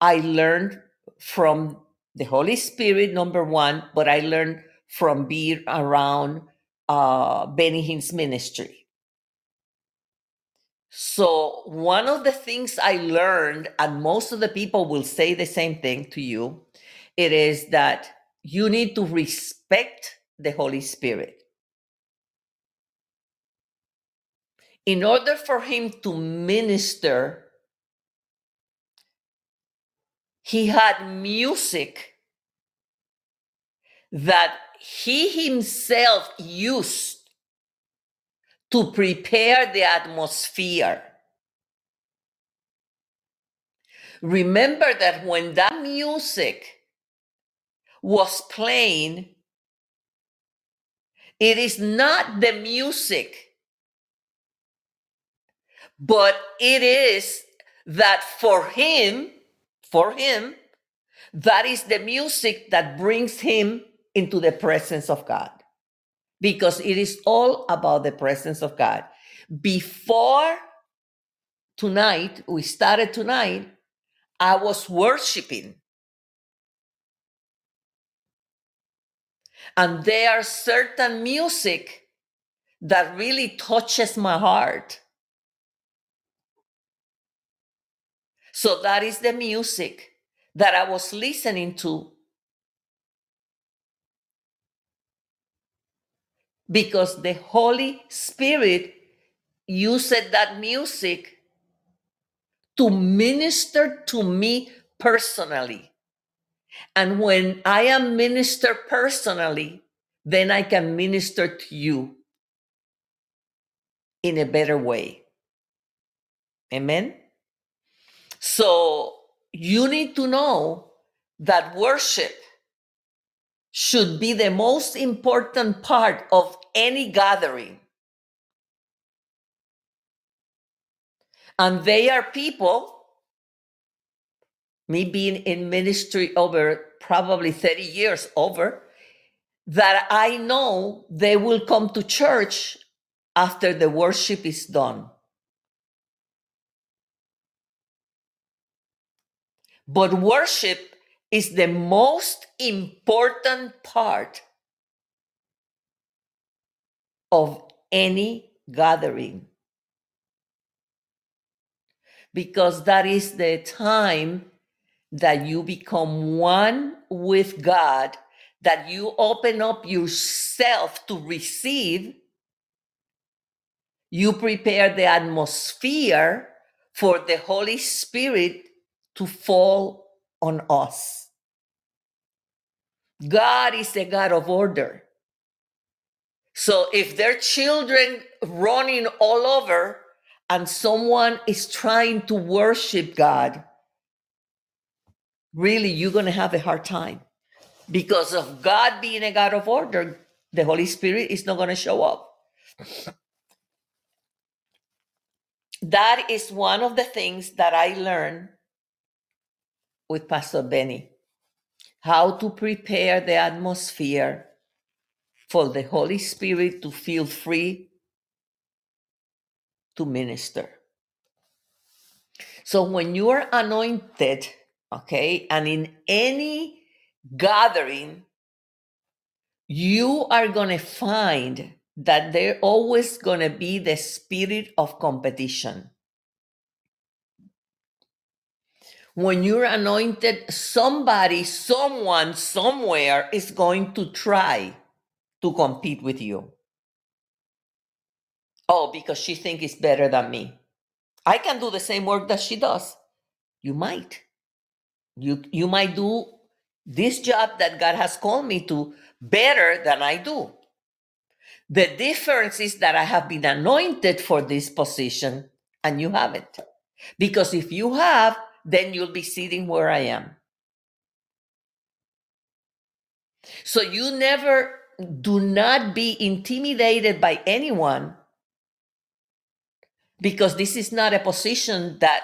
I learned from the Holy Spirit, number one, but I learned from being around uh, Benny Hinn's ministry. So, one of the things I learned, and most of the people will say the same thing to you, it is that you need to respect the Holy Spirit. In order for him to minister, he had music that he himself used to prepare the atmosphere. Remember that when that music was playing, it is not the music, but it is that for him, for him, that is the music that brings him into the presence of God. Because it is all about the presence of God. Before tonight, we started tonight, I was worshiping. And there are certain music that really touches my heart. So that is the music that I was listening to because the Holy Spirit used that music to minister to me personally. And when I am ministered personally, then I can minister to you in a better way. Amen. So you need to know that worship should be the most important part of any gathering. And they are people, me being in ministry over probably 30 years over, that I know they will come to church after the worship is done. But worship is the most important part of any gathering because that is the time that you become one with God, that you open up yourself to receive. You prepare the atmosphere for the Holy Spirit to fall on us. God is a God of order. So if there are children running all over and someone is trying to worship God, really you're going to have a hard time. Because of God being a God of order, the Holy Spirit is not going to show up. That is one of the things that I learned with Pastor Benny how to prepare the atmosphere for the Holy Spirit to feel free to minister. So when you are anointed, okay, and in any gathering, you are going to find that there always going to be the spirit of competition. When you're anointed, somebody, someone, somewhere is going to try to compete with you. Oh, because she thinks it's better than me. I can do the same work that she does. You might. You you might do this job that God has called me to better than I do. The difference is that I have been anointed for this position and you haven't. Because if you have, then you'll be sitting where I am. So you never do not be intimidated by anyone because this is not a position that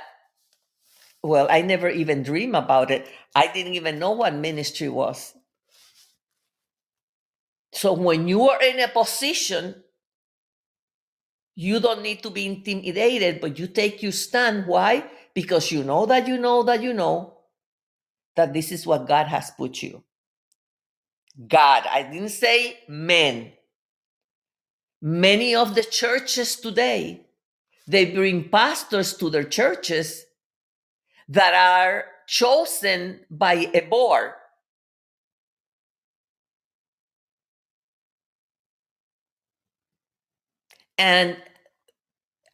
well i never even dream about it. I didn't even know what ministry was. So when you are in a position you don't need to be intimidated but you take your stand. Why because you know that you know that you know that this is what God has put you. God, I didn't say men. Many of the churches today, they bring pastors to their churches that are chosen by a board. And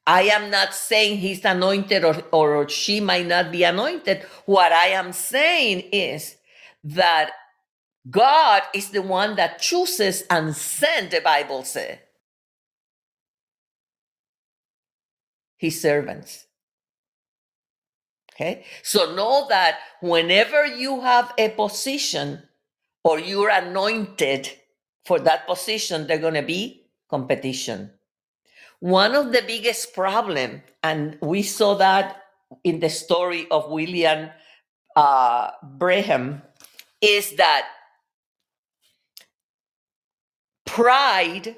I am not saying he's anointed or, or she might not be anointed. What I am saying is that God is the one that chooses and sends, the Bible says, his servants. Okay? So know that whenever you have a position or you're anointed for that position, there's going to be competition. One of the biggest problem, and we saw that in the story of William uh, Branham, is that pride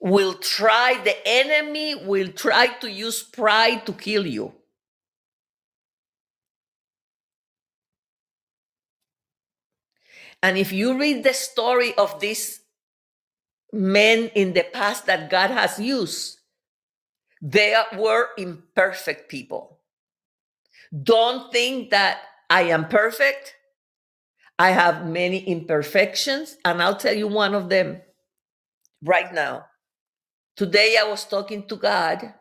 will try, the enemy will try to use pride to kill you. And if you read the story of these men in the past that God has used, they were imperfect people. Don't think that I am perfect. I have many imperfections, and I'll tell you one of them right now. Today I was talking to God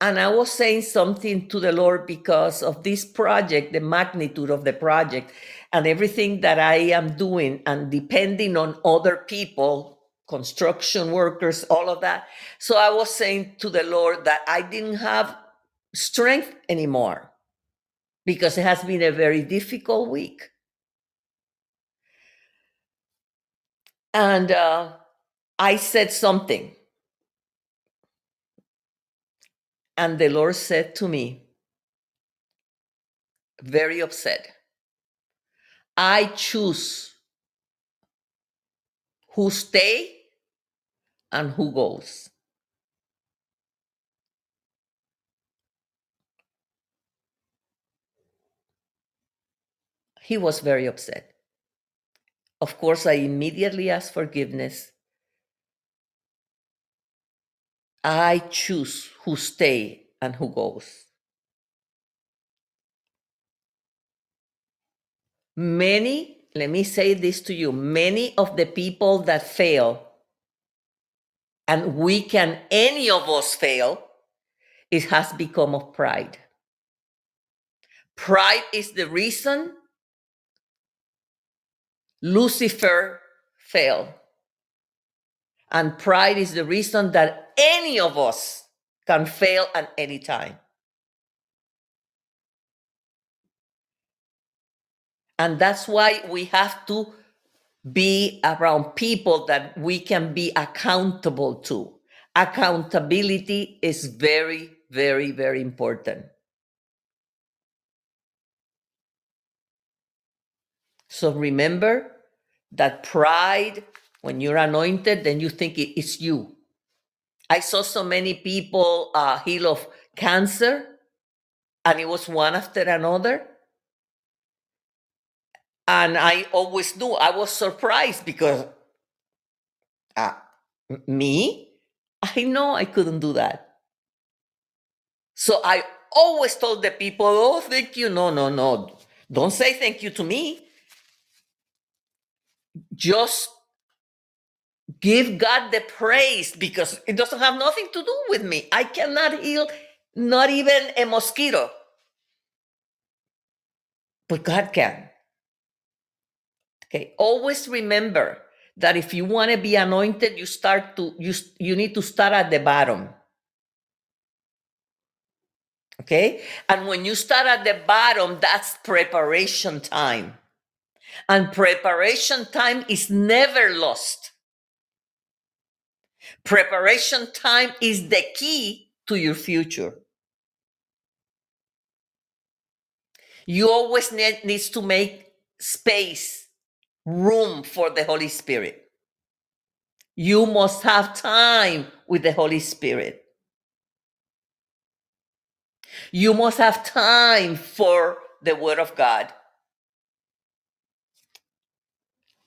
and I was saying something to the Lord because of this project, the magnitude of the project, and everything that I am doing, and depending on other people, construction workers, all of that. So I was saying to the Lord that I didn't have strength anymore because it has been a very difficult week. And uh, I said something. And the Lord said to me, very upset, I choose who stay and who goes. He was very upset. Of course, I immediately asked forgiveness. I choose who stay and who goes. Many, let me say this to you, many of the people that fail, and we can, any of us fail, it has become of pride. Pride is the reason Lucifer failed. And pride is the reason that any of us can fail at any time. And that's why we have to be around people that we can be accountable to. Accountability is very, very, very important. So remember that pride, when you're anointed, then you think it's you. I saw so many people uh, heal of cancer, and it was one after another. And I always knew I was surprised because uh, me, I know I couldn't do that. So I always told the people, oh, thank you. No, no, no. Don't say thank you to me. Just give God the praise because it doesn't have nothing to do with me. I cannot heal not even a mosquito. But God can. Okay, always remember that if you want to be anointed, you start to you you need to start at the bottom. Okay? And when you start at the bottom, that's preparation time. And preparation time is never lost. Preparation time is the key to your future. You always need needs to make space room for the Holy Spirit. You must have time with the Holy Spirit. You must have time for the Word of God.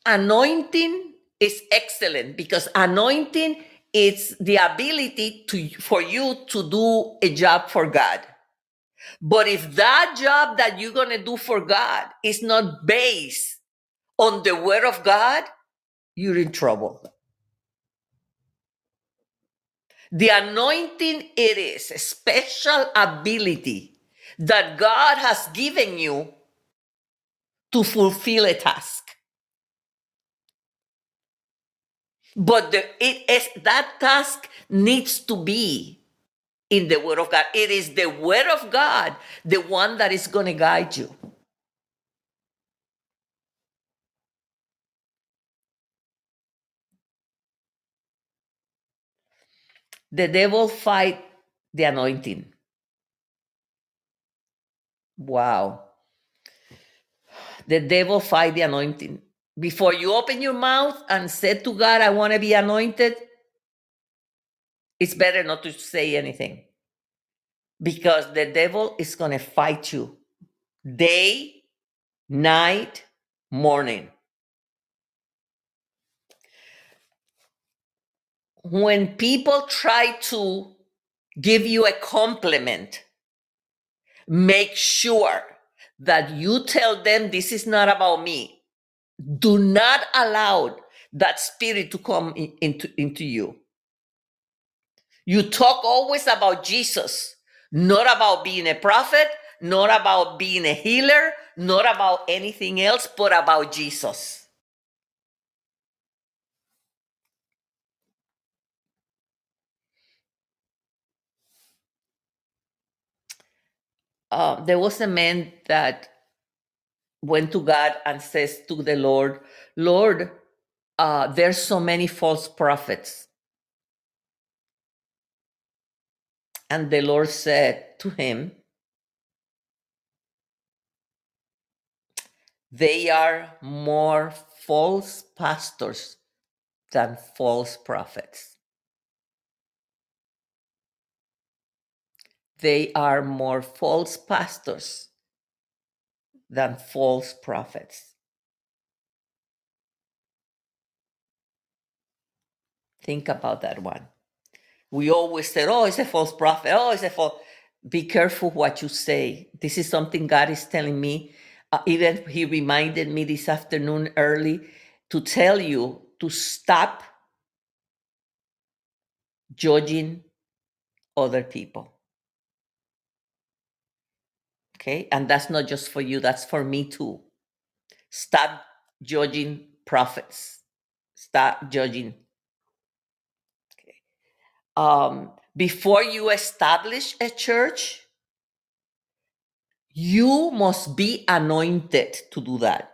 Anointing is excellent because anointing is the ability to for you to do a job for God. But if that job that you're going to do for God is not based on the word of God, you're in trouble. The anointing it is a special ability that God has given you to fulfill a task. But the, it is that task needs to be in the word of God. It is the word of God, the one that is going to guide you. The devil fight the anointing. Wow. The devil fight the anointing. Before you open your mouth and say to God, I want to be anointed, it's better not to say anything. Because the devil is going to fight you day, night, morning. When people try to give you a compliment, make sure that you tell them this is not about me. Do not allow that spirit to come in- into, into you. You talk always about Jesus, not about being a prophet, not about being a healer, not about anything else, but about Jesus. Uh, there was a man that went to God and says to the Lord, Lord, uh, there's so many false prophets. And the Lord said to him, They are more false pastors than false prophets. They are more false pastors than false prophets. Think about that one. We always say, oh, it's a false prophet. Oh, it's a false. Be careful what you say. This is something God is telling me. Uh, even He reminded me this afternoon early to tell you to stop judging other people. Okay. And that's not just for you, that's for me too. Stop judging prophets. Stop judging. Um, before you establish a church, you must be anointed to do that.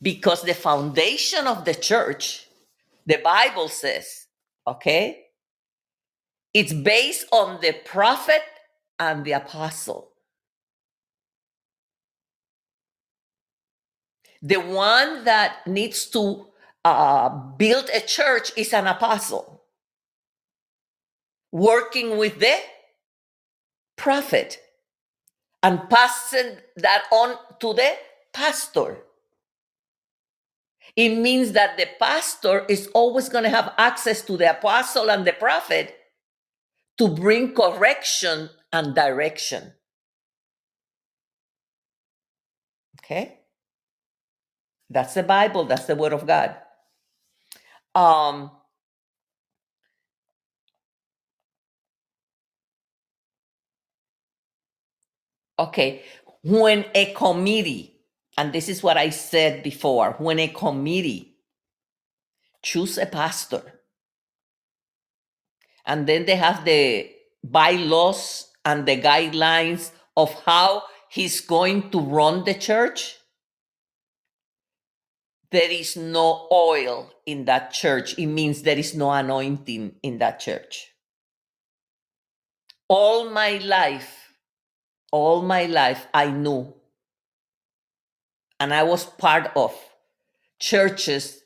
Because the foundation of the church, the Bible says, okay, it's based on the prophet and the apostle. The one that needs to uh, build a church is an apostle working with the prophet and passing that on to the pastor. It means that the pastor is always going to have access to the apostle and the prophet to bring correction and direction. Okay? That's the Bible, that's the word of God. Um okay, when a committee and this is what I said before, when a committee choose a pastor and then they have the bylaws and the guidelines of how he's going to run the church, there is no oil in that church. It means there is no anointing in that church. All my life, all my life, I knew, and I was part of churches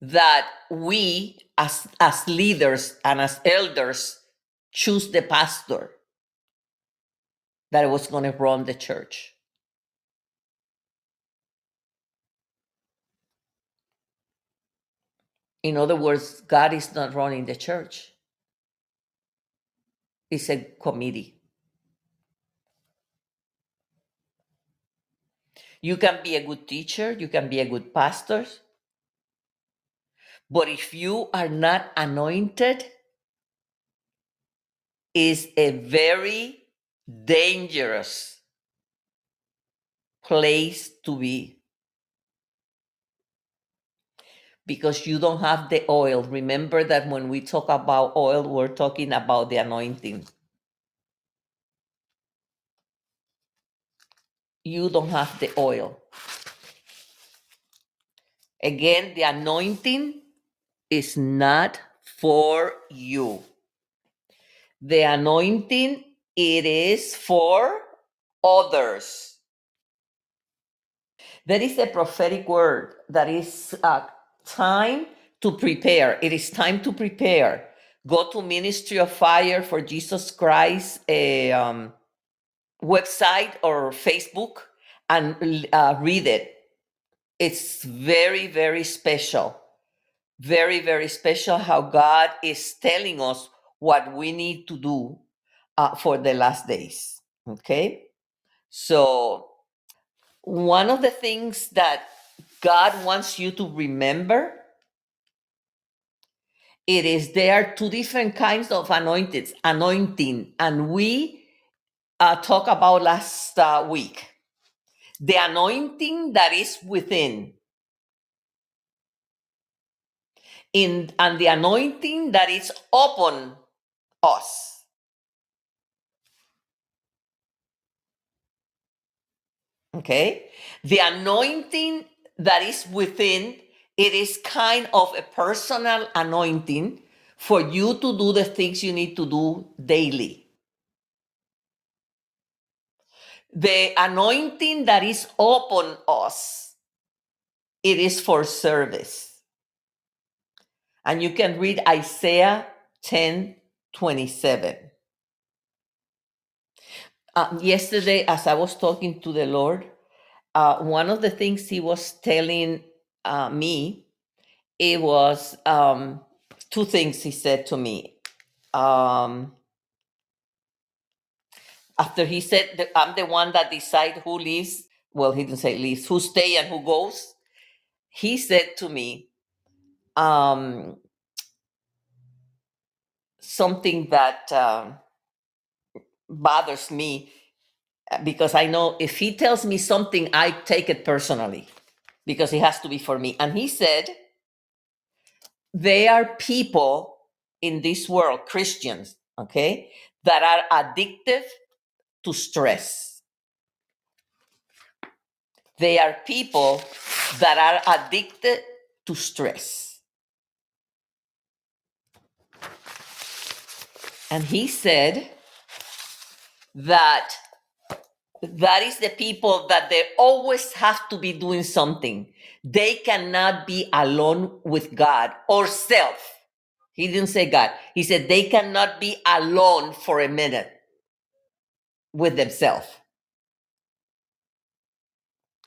that we, as, as leaders and as elders, choose the pastor that was going to run the church. In other words, God is not running the church. It's a committee. You can be a good teacher, you can be a good pastor, but if you are not anointed, is a very dangerous place to be. Because you don't have the oil. Remember that when we talk about oil, we're talking about the anointing. You don't have the oil. Again, the anointing is not for you. The anointing it is for others. There is a prophetic word that is uh, time to prepare. It is time to prepare. Go to Ministry of Fire for Jesus Christ a um, website or Facebook and uh, read it. It's very, very special. Very, very special how God is telling us what we need to do uh, for the last days. Okay? So, one of the things that God wants you to remember it is there are two different kinds of anointings anointing and we uh, talked about last uh, week. The anointing that is within. In and the anointing that is upon us. Okay? The anointing that is within it is kind of a personal anointing for you to do the things you need to do daily. The anointing that is upon us it is for service. And you can read isaiah 10 27 um, yesterday as i was talking to the lord uh, one of the things he was telling uh, me it was um, two things he said to me. Um, after he said that i'm the one that decide who leaves well he didn't say leaves who stay and who goes. He said to me um, something that um bothers me uh, because i know if he tells me something i take it personally because it has to be for me. And he said there are people in this world christians okay that are addicted to stress. They are people that are addicted to stress. And he said that that is the people that they always have to be doing something. They cannot be alone with god or self. He didn't say god. He said they cannot be alone for a minute with themselves.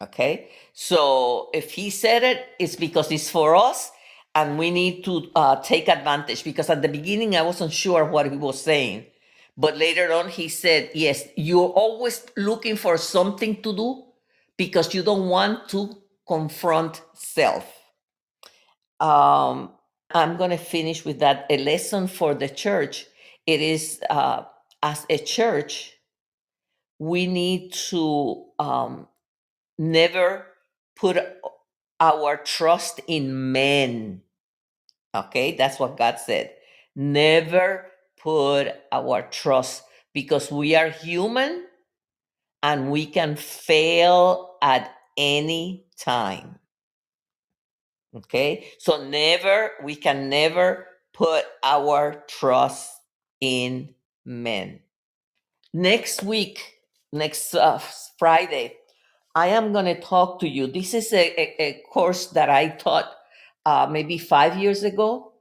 Okay? So if he said it it's because it's for us and we need to uh, take advantage because at the beginning i wasn't sure what he was saying but later on he said yes you're always looking for something to do because you don't want to confront self um, i'm going to finish with that a lesson for the church it is uh, as a church we need to um, never put our trust in men. Okay, that's what God said. Never put our trust because we are human and we can fail at any time. Okay, so never, we can never put our trust in men. Next week, next uh, Friday, I am going to talk to you. This is a, a, a course that I taught uh, maybe five years ago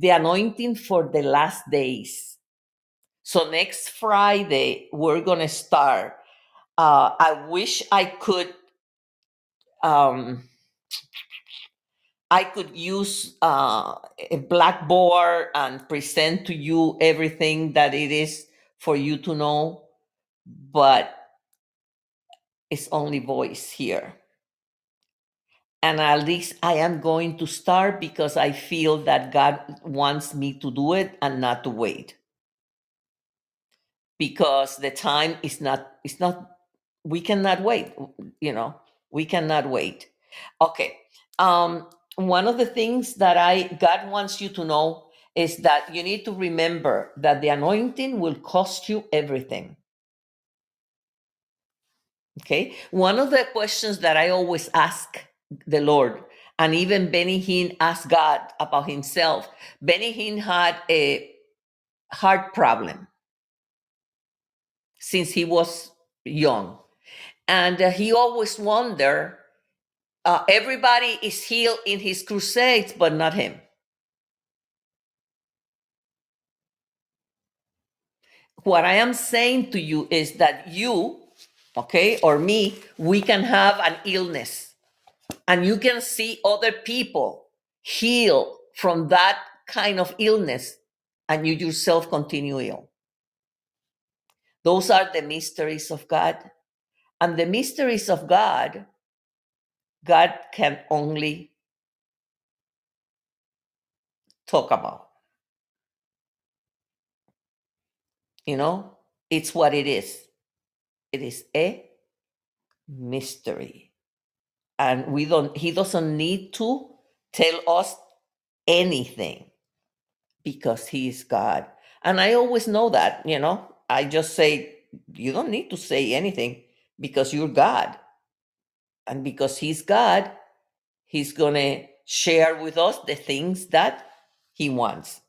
the anointing for the last days. So, next Friday, we're going to start. Uh, I wish I could. Um, I could use uh, a blackboard and present to you everything that it is for you to know, but it's only voice here. And at least I am going to start because I feel that God wants me to do it and not to wait. Because the time is not, it's not, we cannot wait, you know, we cannot wait. Okay. Um, one of the things that I God wants you to know is that you need to remember that the anointing will cost you everything. Okay? One of the questions that I always ask the Lord, and even Benny Hinn asked God about himself. Benny Hinn had a heart problem since he was young. And uh, he always wondered uh, everybody is healed in his crusades, but not him. What I am saying to you is that you, okay, or me, we can have an illness and you can see other people heal from that kind of illness and you yourself continue ill. Those are the mysteries of God. And the mysteries of God God can only talk about. You know, it's what it is. It is a mystery. And we don't, he doesn't need to tell us anything because he is God. And I always know that, you know, I just say, you don't need to say anything because you're God. And because he's God, he's going to share with us the things that he wants.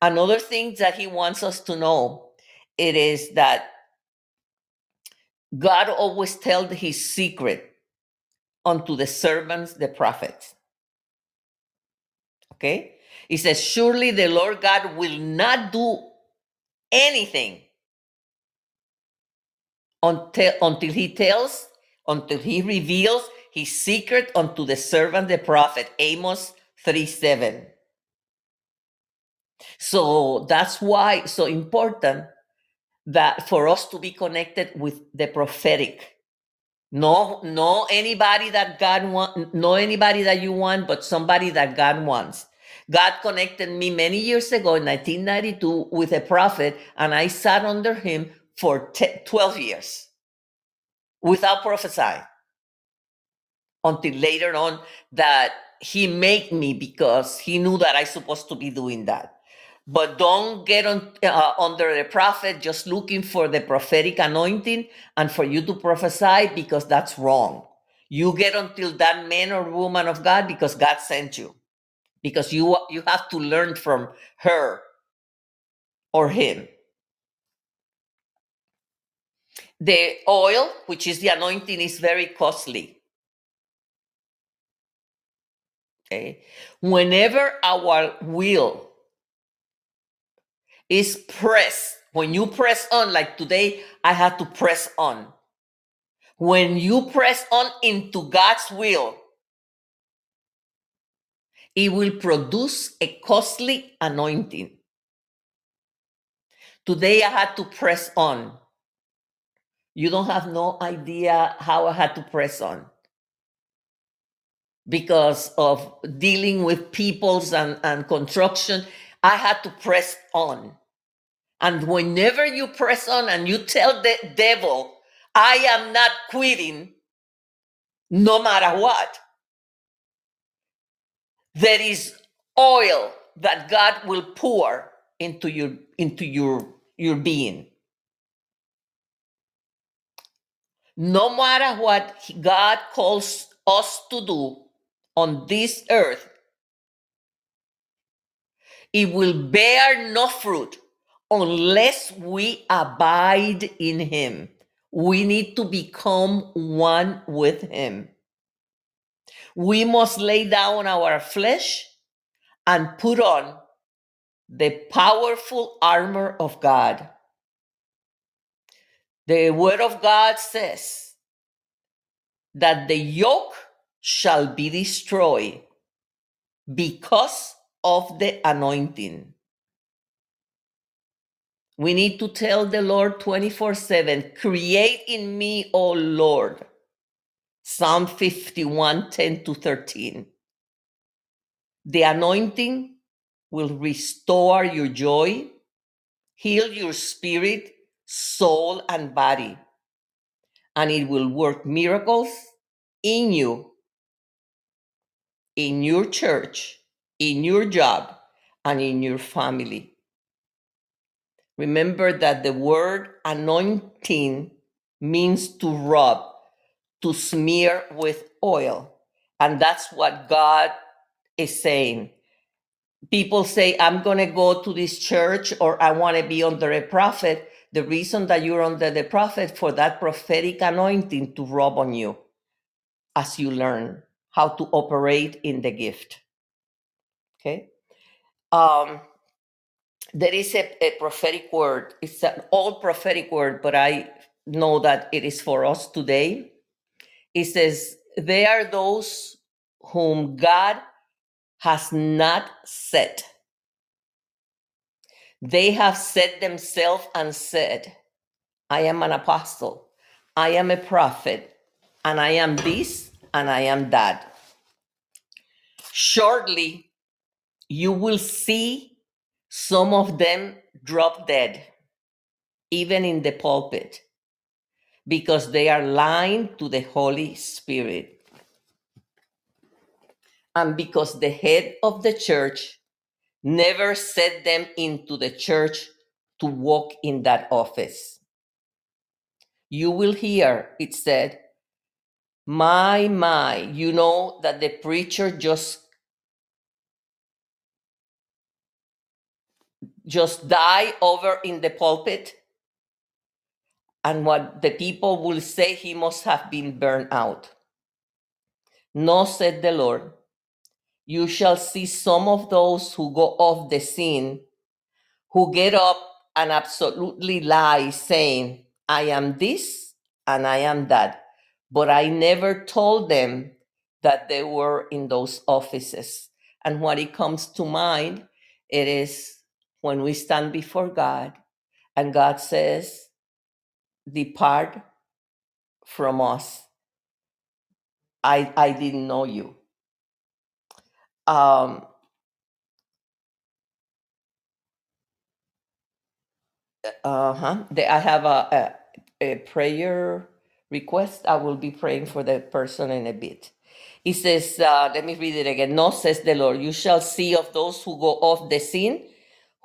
Another thing that he wants us to know it is that God always tells his secret unto the servants, the prophets. Okay? He says, Surely the Lord God will not do anything until, until he tells until he reveals his secret unto the servant the prophet amos 3 7 so that's why so important that for us to be connected with the prophetic no no anybody that god want no anybody that you want but somebody that god wants god connected me many years ago in 1992 with a prophet and i sat under him for 10, 12 years without prophesying until later on that he made me because he knew that I supposed to be doing that. But don't get on, uh, under the prophet just looking for the prophetic anointing and for you to prophesy because that's wrong. You get until that man or woman of God because God sent you. Because you you have to learn from her or him. The oil, which is the anointing, is very costly. Okay. Whenever our will is press. when you press on, like today, I had to press on. When you press on into God's will, it will produce a costly anointing. Today I had to press on. You don't have no idea how I had to press on because of dealing with peoples and, and construction. I had to press on. And whenever you press on and you tell the devil, I am not quitting, no matter what, there is oil that God will pour into your into your your being. no matter what God calls us to do on this earth, it will bear no fruit unless we abide in Him. We need to become one with Him. We must lay down our flesh and put on the powerful armor of God. The word of God says that the yoke shall be destroyed because of the anointing. We need to tell the Lord 24 7, create in me, O Lord. Psalm 51 10 to 13. The anointing will restore your joy, heal your spirit, soul, and body. And it will work miracles in you in your church, in your job, and in your family. Remember that the word anointing means to rub, to smear with oil. And that's what God is saying. People say, I'm going to go to this church or I want to be under a prophet. The reason that you're under the prophet for that prophetic anointing to rub on you as you learn how to operate in the gift. Okay. Um, there is a, a prophetic word. It's an old prophetic word, but I know that it is for us today. It says, They are those whom God has not set. They have set themselves and said, I am an apostle, I am a prophet, and I am this and I am that. Shortly, you will see some of them drop dead, even in the pulpit, because they are lying to the Holy Spirit. And because the head of the church never set them into the church to walk in that office. You will hear it said, My, my, you know that the preacher just just die over in the pulpit and what the people will say he must have been burned out. No said the lord you shall see some of those who go off the scene who get up and absolutely lie saying i am this and i am that. But i never told them that they were in those offices. And what it comes to mind it is when we stand before God and God says, Depart from us. I, I didn't know you. Um, uh-huh. I have a, a, a prayer request. I will be praying for the person in a bit. He says, uh, let me read it again. No, says the Lord, you shall see of those who go off the scene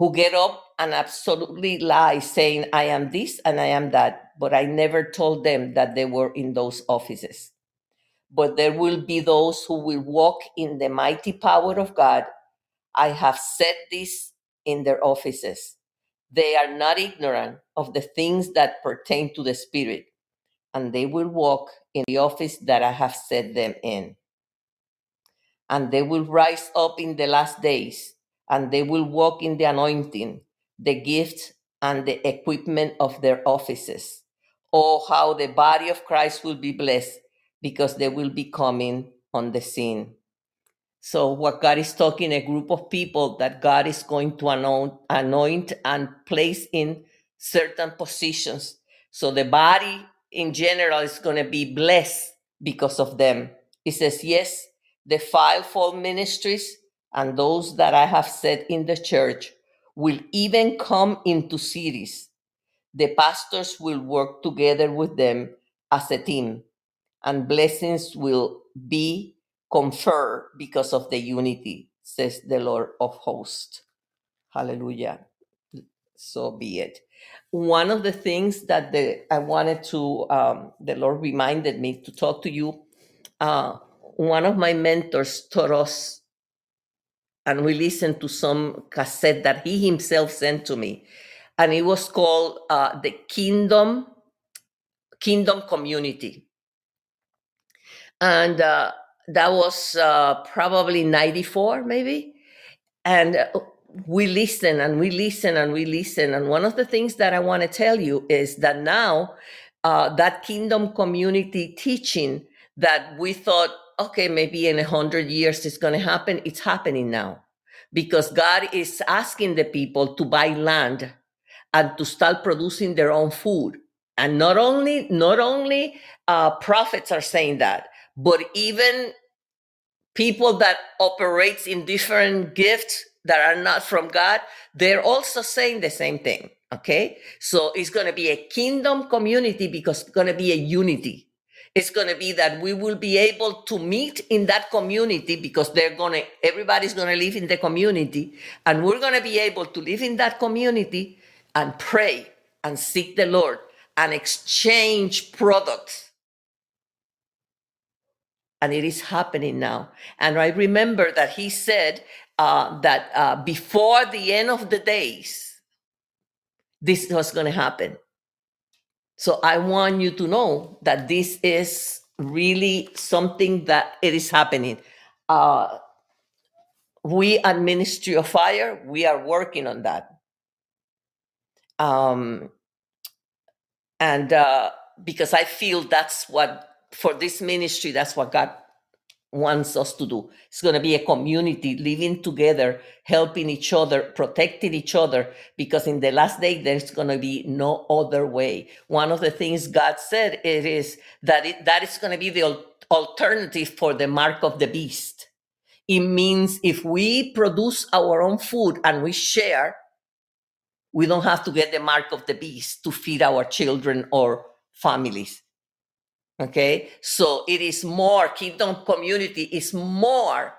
who get up and absolutely lie saying, I am this and I am that, but I never told them that they were in those offices. But there will be those who will walk in the mighty power of God. I have said this in their offices. They are not ignorant of the things that pertain to the Spirit, and they will walk in the office that I have set them in. And they will rise up in the last days and they will walk in the anointing, the gifts, and the equipment of their offices. Oh, how the body of Christ will be blessed because they will be coming on the scene. So, what God is talking, a group of people that God is going to anoint, and place in certain positions. So, the body in general is going to be blessed because of them. He says, Yes, the fivefold ministries and those that I have set in the church will even come into cities. The pastors will work together with them as a team, and blessings will be conferred because of the unity, says the Lord of hosts. Hallelujah. So be it. One of the things that the I wanted to, um, the Lord reminded me to talk to you. Uh, one of my mentors taught us and we listened to some cassette that he himself sent to me. And it was called uh, the kingdom kingdom community. And uh, that was uh, probably 94 maybe. And uh, we listen and we listen and we listen. And one of the things that i want to tell you is that now uh, that kingdom community teaching that we thought okay, maybe in a hundred years it's going to happen. It's happening now because God is asking the people to buy land and to start producing their own food. And not only not only uh, prophets are saying that, but even people that operates in different gifts that are not from God, they're also saying the same thing. Okay, so it's going to be a kingdom community because it's going to be a unity It's going to be that we will be able to meet in that community because they're going to, everybody's going to live in the community. And we're going to be able to live in that community and pray and seek the Lord and exchange products. And it is happening now. And I remember that he said uh, that uh, before the end of the days, this was going to happen. So I want you to know that this is really something that it is happening. Uh, we at Ministry of Fire, we are working on that. Um, and uh, because I feel that's what for this ministry, that's what God wants us to do. It's going to be a community living together, helping each other, protecting each other, because in the last day, there's going to be no other way. One of the things God said it is that it, that is going to be the alternative for the mark of the beast. It means if we produce our own food and we share, we don't have to get the mark of the beast to feed our children or families. Okay, so it is more, kingdom community is more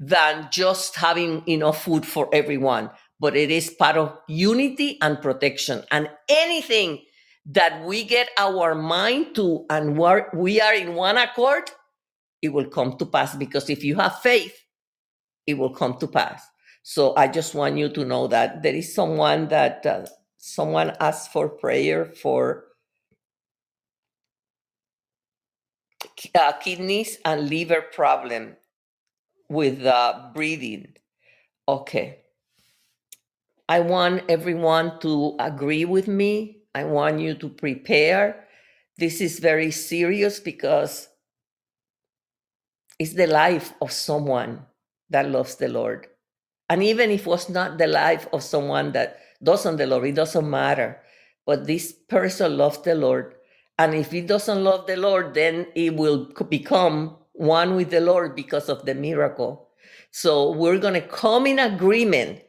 than just having enough food for everyone, but it is part of unity and protection. And anything that we get our mind to and we're, we are in one accord, it will come to pass because if you have faith, it will come to pass. So I just want you to know that there is someone that uh, someone asked for prayer for uh, kidneys and liver problem with uh, breathing. Okay. I want everyone to agree with me. I want you to prepare. This is very serious because it's the life of someone that loves the Lord. And even if it was not the life of someone that doesn't the Lord, it doesn't matter. But this person loves the Lord and if he doesn't love the Lord, then he will become one with the Lord because of the miracle. So we're going to come in agreement.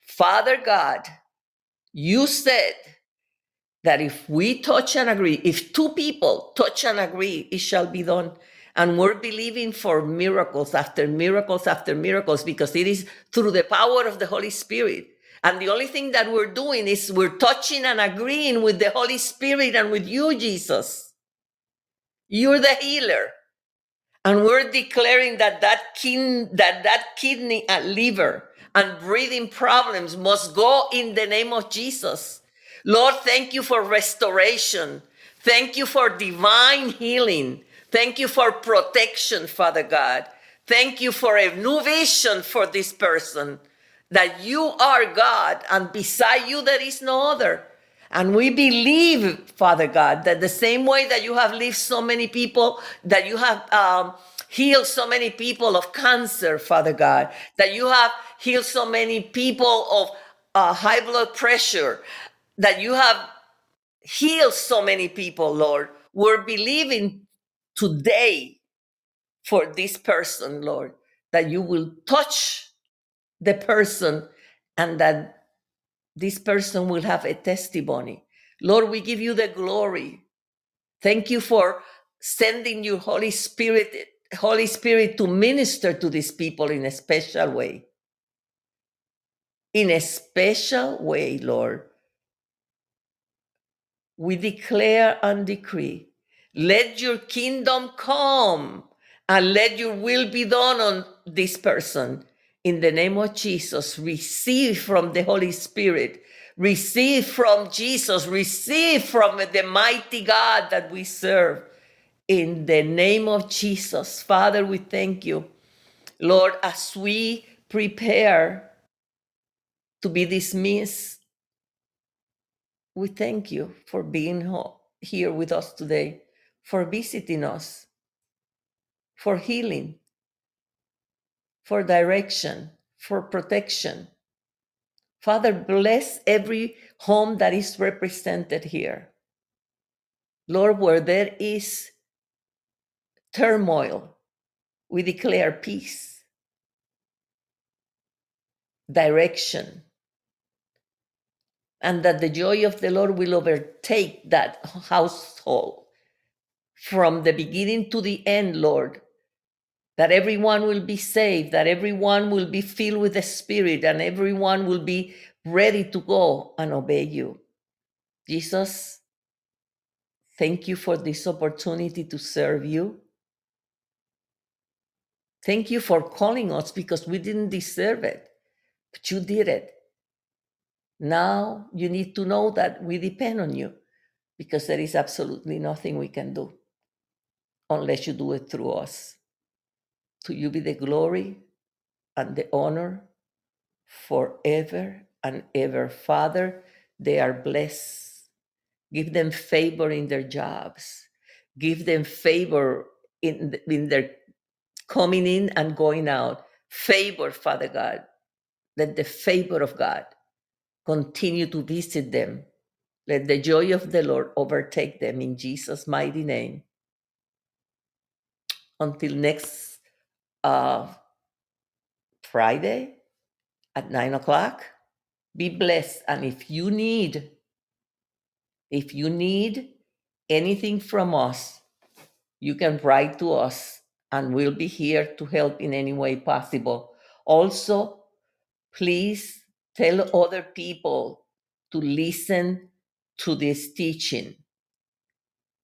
Father God, you said that if we touch and agree, if two people touch and agree, it shall be done. And we're believing for miracles after miracles after miracles because it is through the power of the Holy Spirit and the only thing that we're doing is we're touching and agreeing with the Holy Spirit and with you, Jesus. You're the healer. And we're declaring that that, kin- that, that kidney and liver and breathing problems must go in the name of Jesus. Lord, thank you for restoration. Thank you for divine healing. Thank you for protection, Father God. Thank you for a new vision for this person that you are God and beside you there is no other. And we believe, Father God, that the same way that you have lived so many people, that you have um, healed so many people of cancer, Father God, that you have healed so many people of uh, high blood pressure, that you have healed so many people, Lord. We're believing today for this person, Lord, that you will touch the person and that this person will have a testimony. Lord, we give you the glory. Thank you for sending your Holy Spirit, Holy Spirit to minister to these people in a special way. In a special way, Lord. We declare and decree, let your kingdom come and let your will be done on this person in the name of Jesus, receive from the Holy Spirit, receive from Jesus, receive from the mighty God that we serve. In the name of Jesus, Father, we thank you. Lord, as we prepare to be dismissed, we thank you for being here with us today, for visiting us, for healing, for direction, for protection. Father, bless every home that is represented here. Lord, where there is turmoil, we declare peace, direction, and that the joy of the Lord will overtake that household. from the beginning to the end, Lord. That everyone will be saved, that everyone will be filled with the Spirit, and everyone will be ready to go and obey you. Jesus, thank you for this opportunity to serve you. Thank you for calling us because we didn't deserve it, but you did it. Now you need to know that we depend on you because there is absolutely nothing we can do unless you do it through us. To you be the glory and the honor forever and ever. Father, they are blessed. Give them favor in their jobs. Give them favor in, in their coming in and going out. Favor, Father God. Let the favor of God continue to visit them. Let the joy of the Lord overtake them in Jesus' mighty name. Until next uh, Friday at nine o'clock, be blessed. And if you need, if you need anything from us, you can write to us and we'll be here to help in any way possible. Also, please tell other people to listen to this teaching.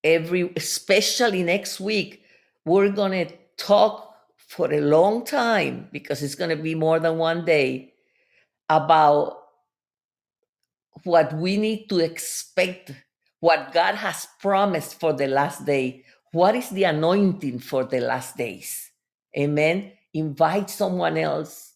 Every, especially next week, we're going to talk for a long time because it's going to be more than one day about what we need to expect, what God has promised for the last day, what is the anointing for the last days? Amen. Invite someone else.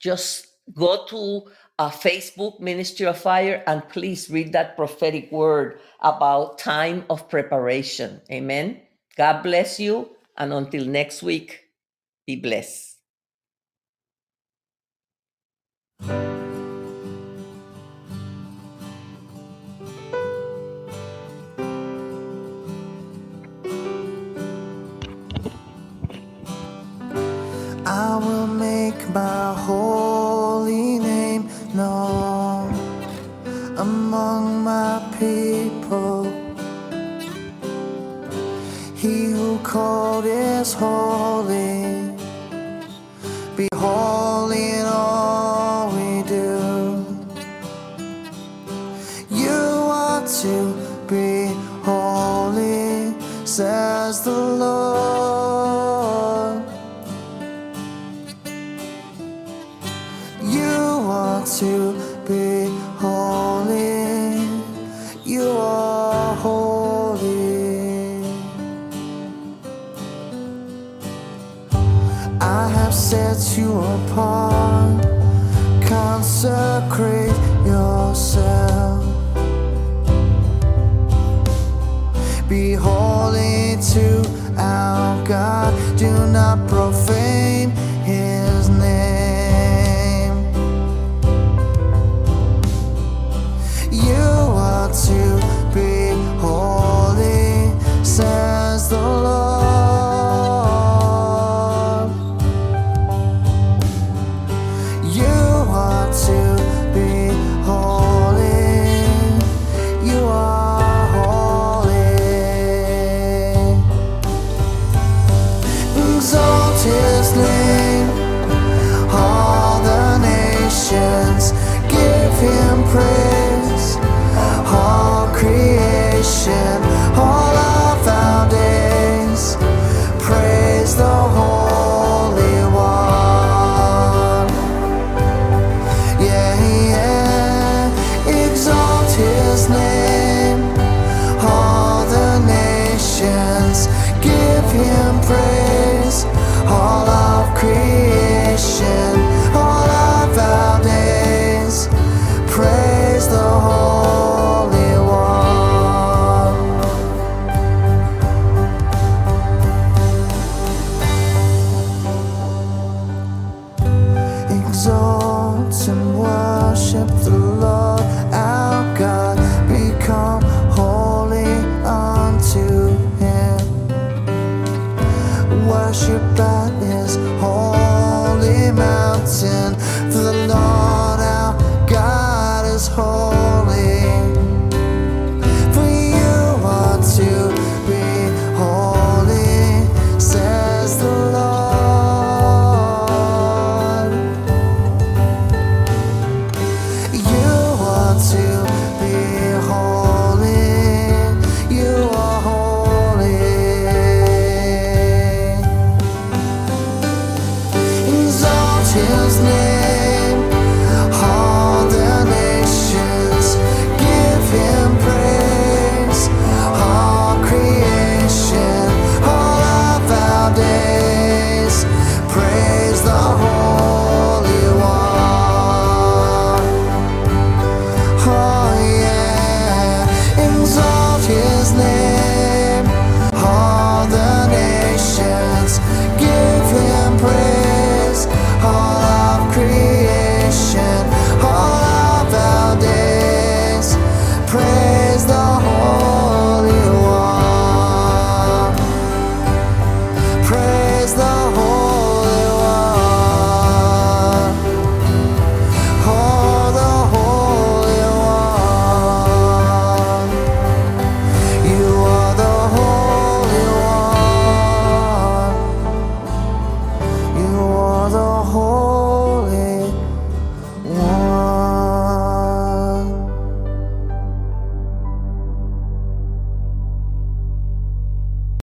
Just go to a Facebook Ministry of Fire and please read that prophetic word about time of preparation. Amen. God bless you. And until next week, be blessed. I will make my holy name known among my people. He who called is holy. Be holy in all we do. You are to be holy, says the Lord. You are to be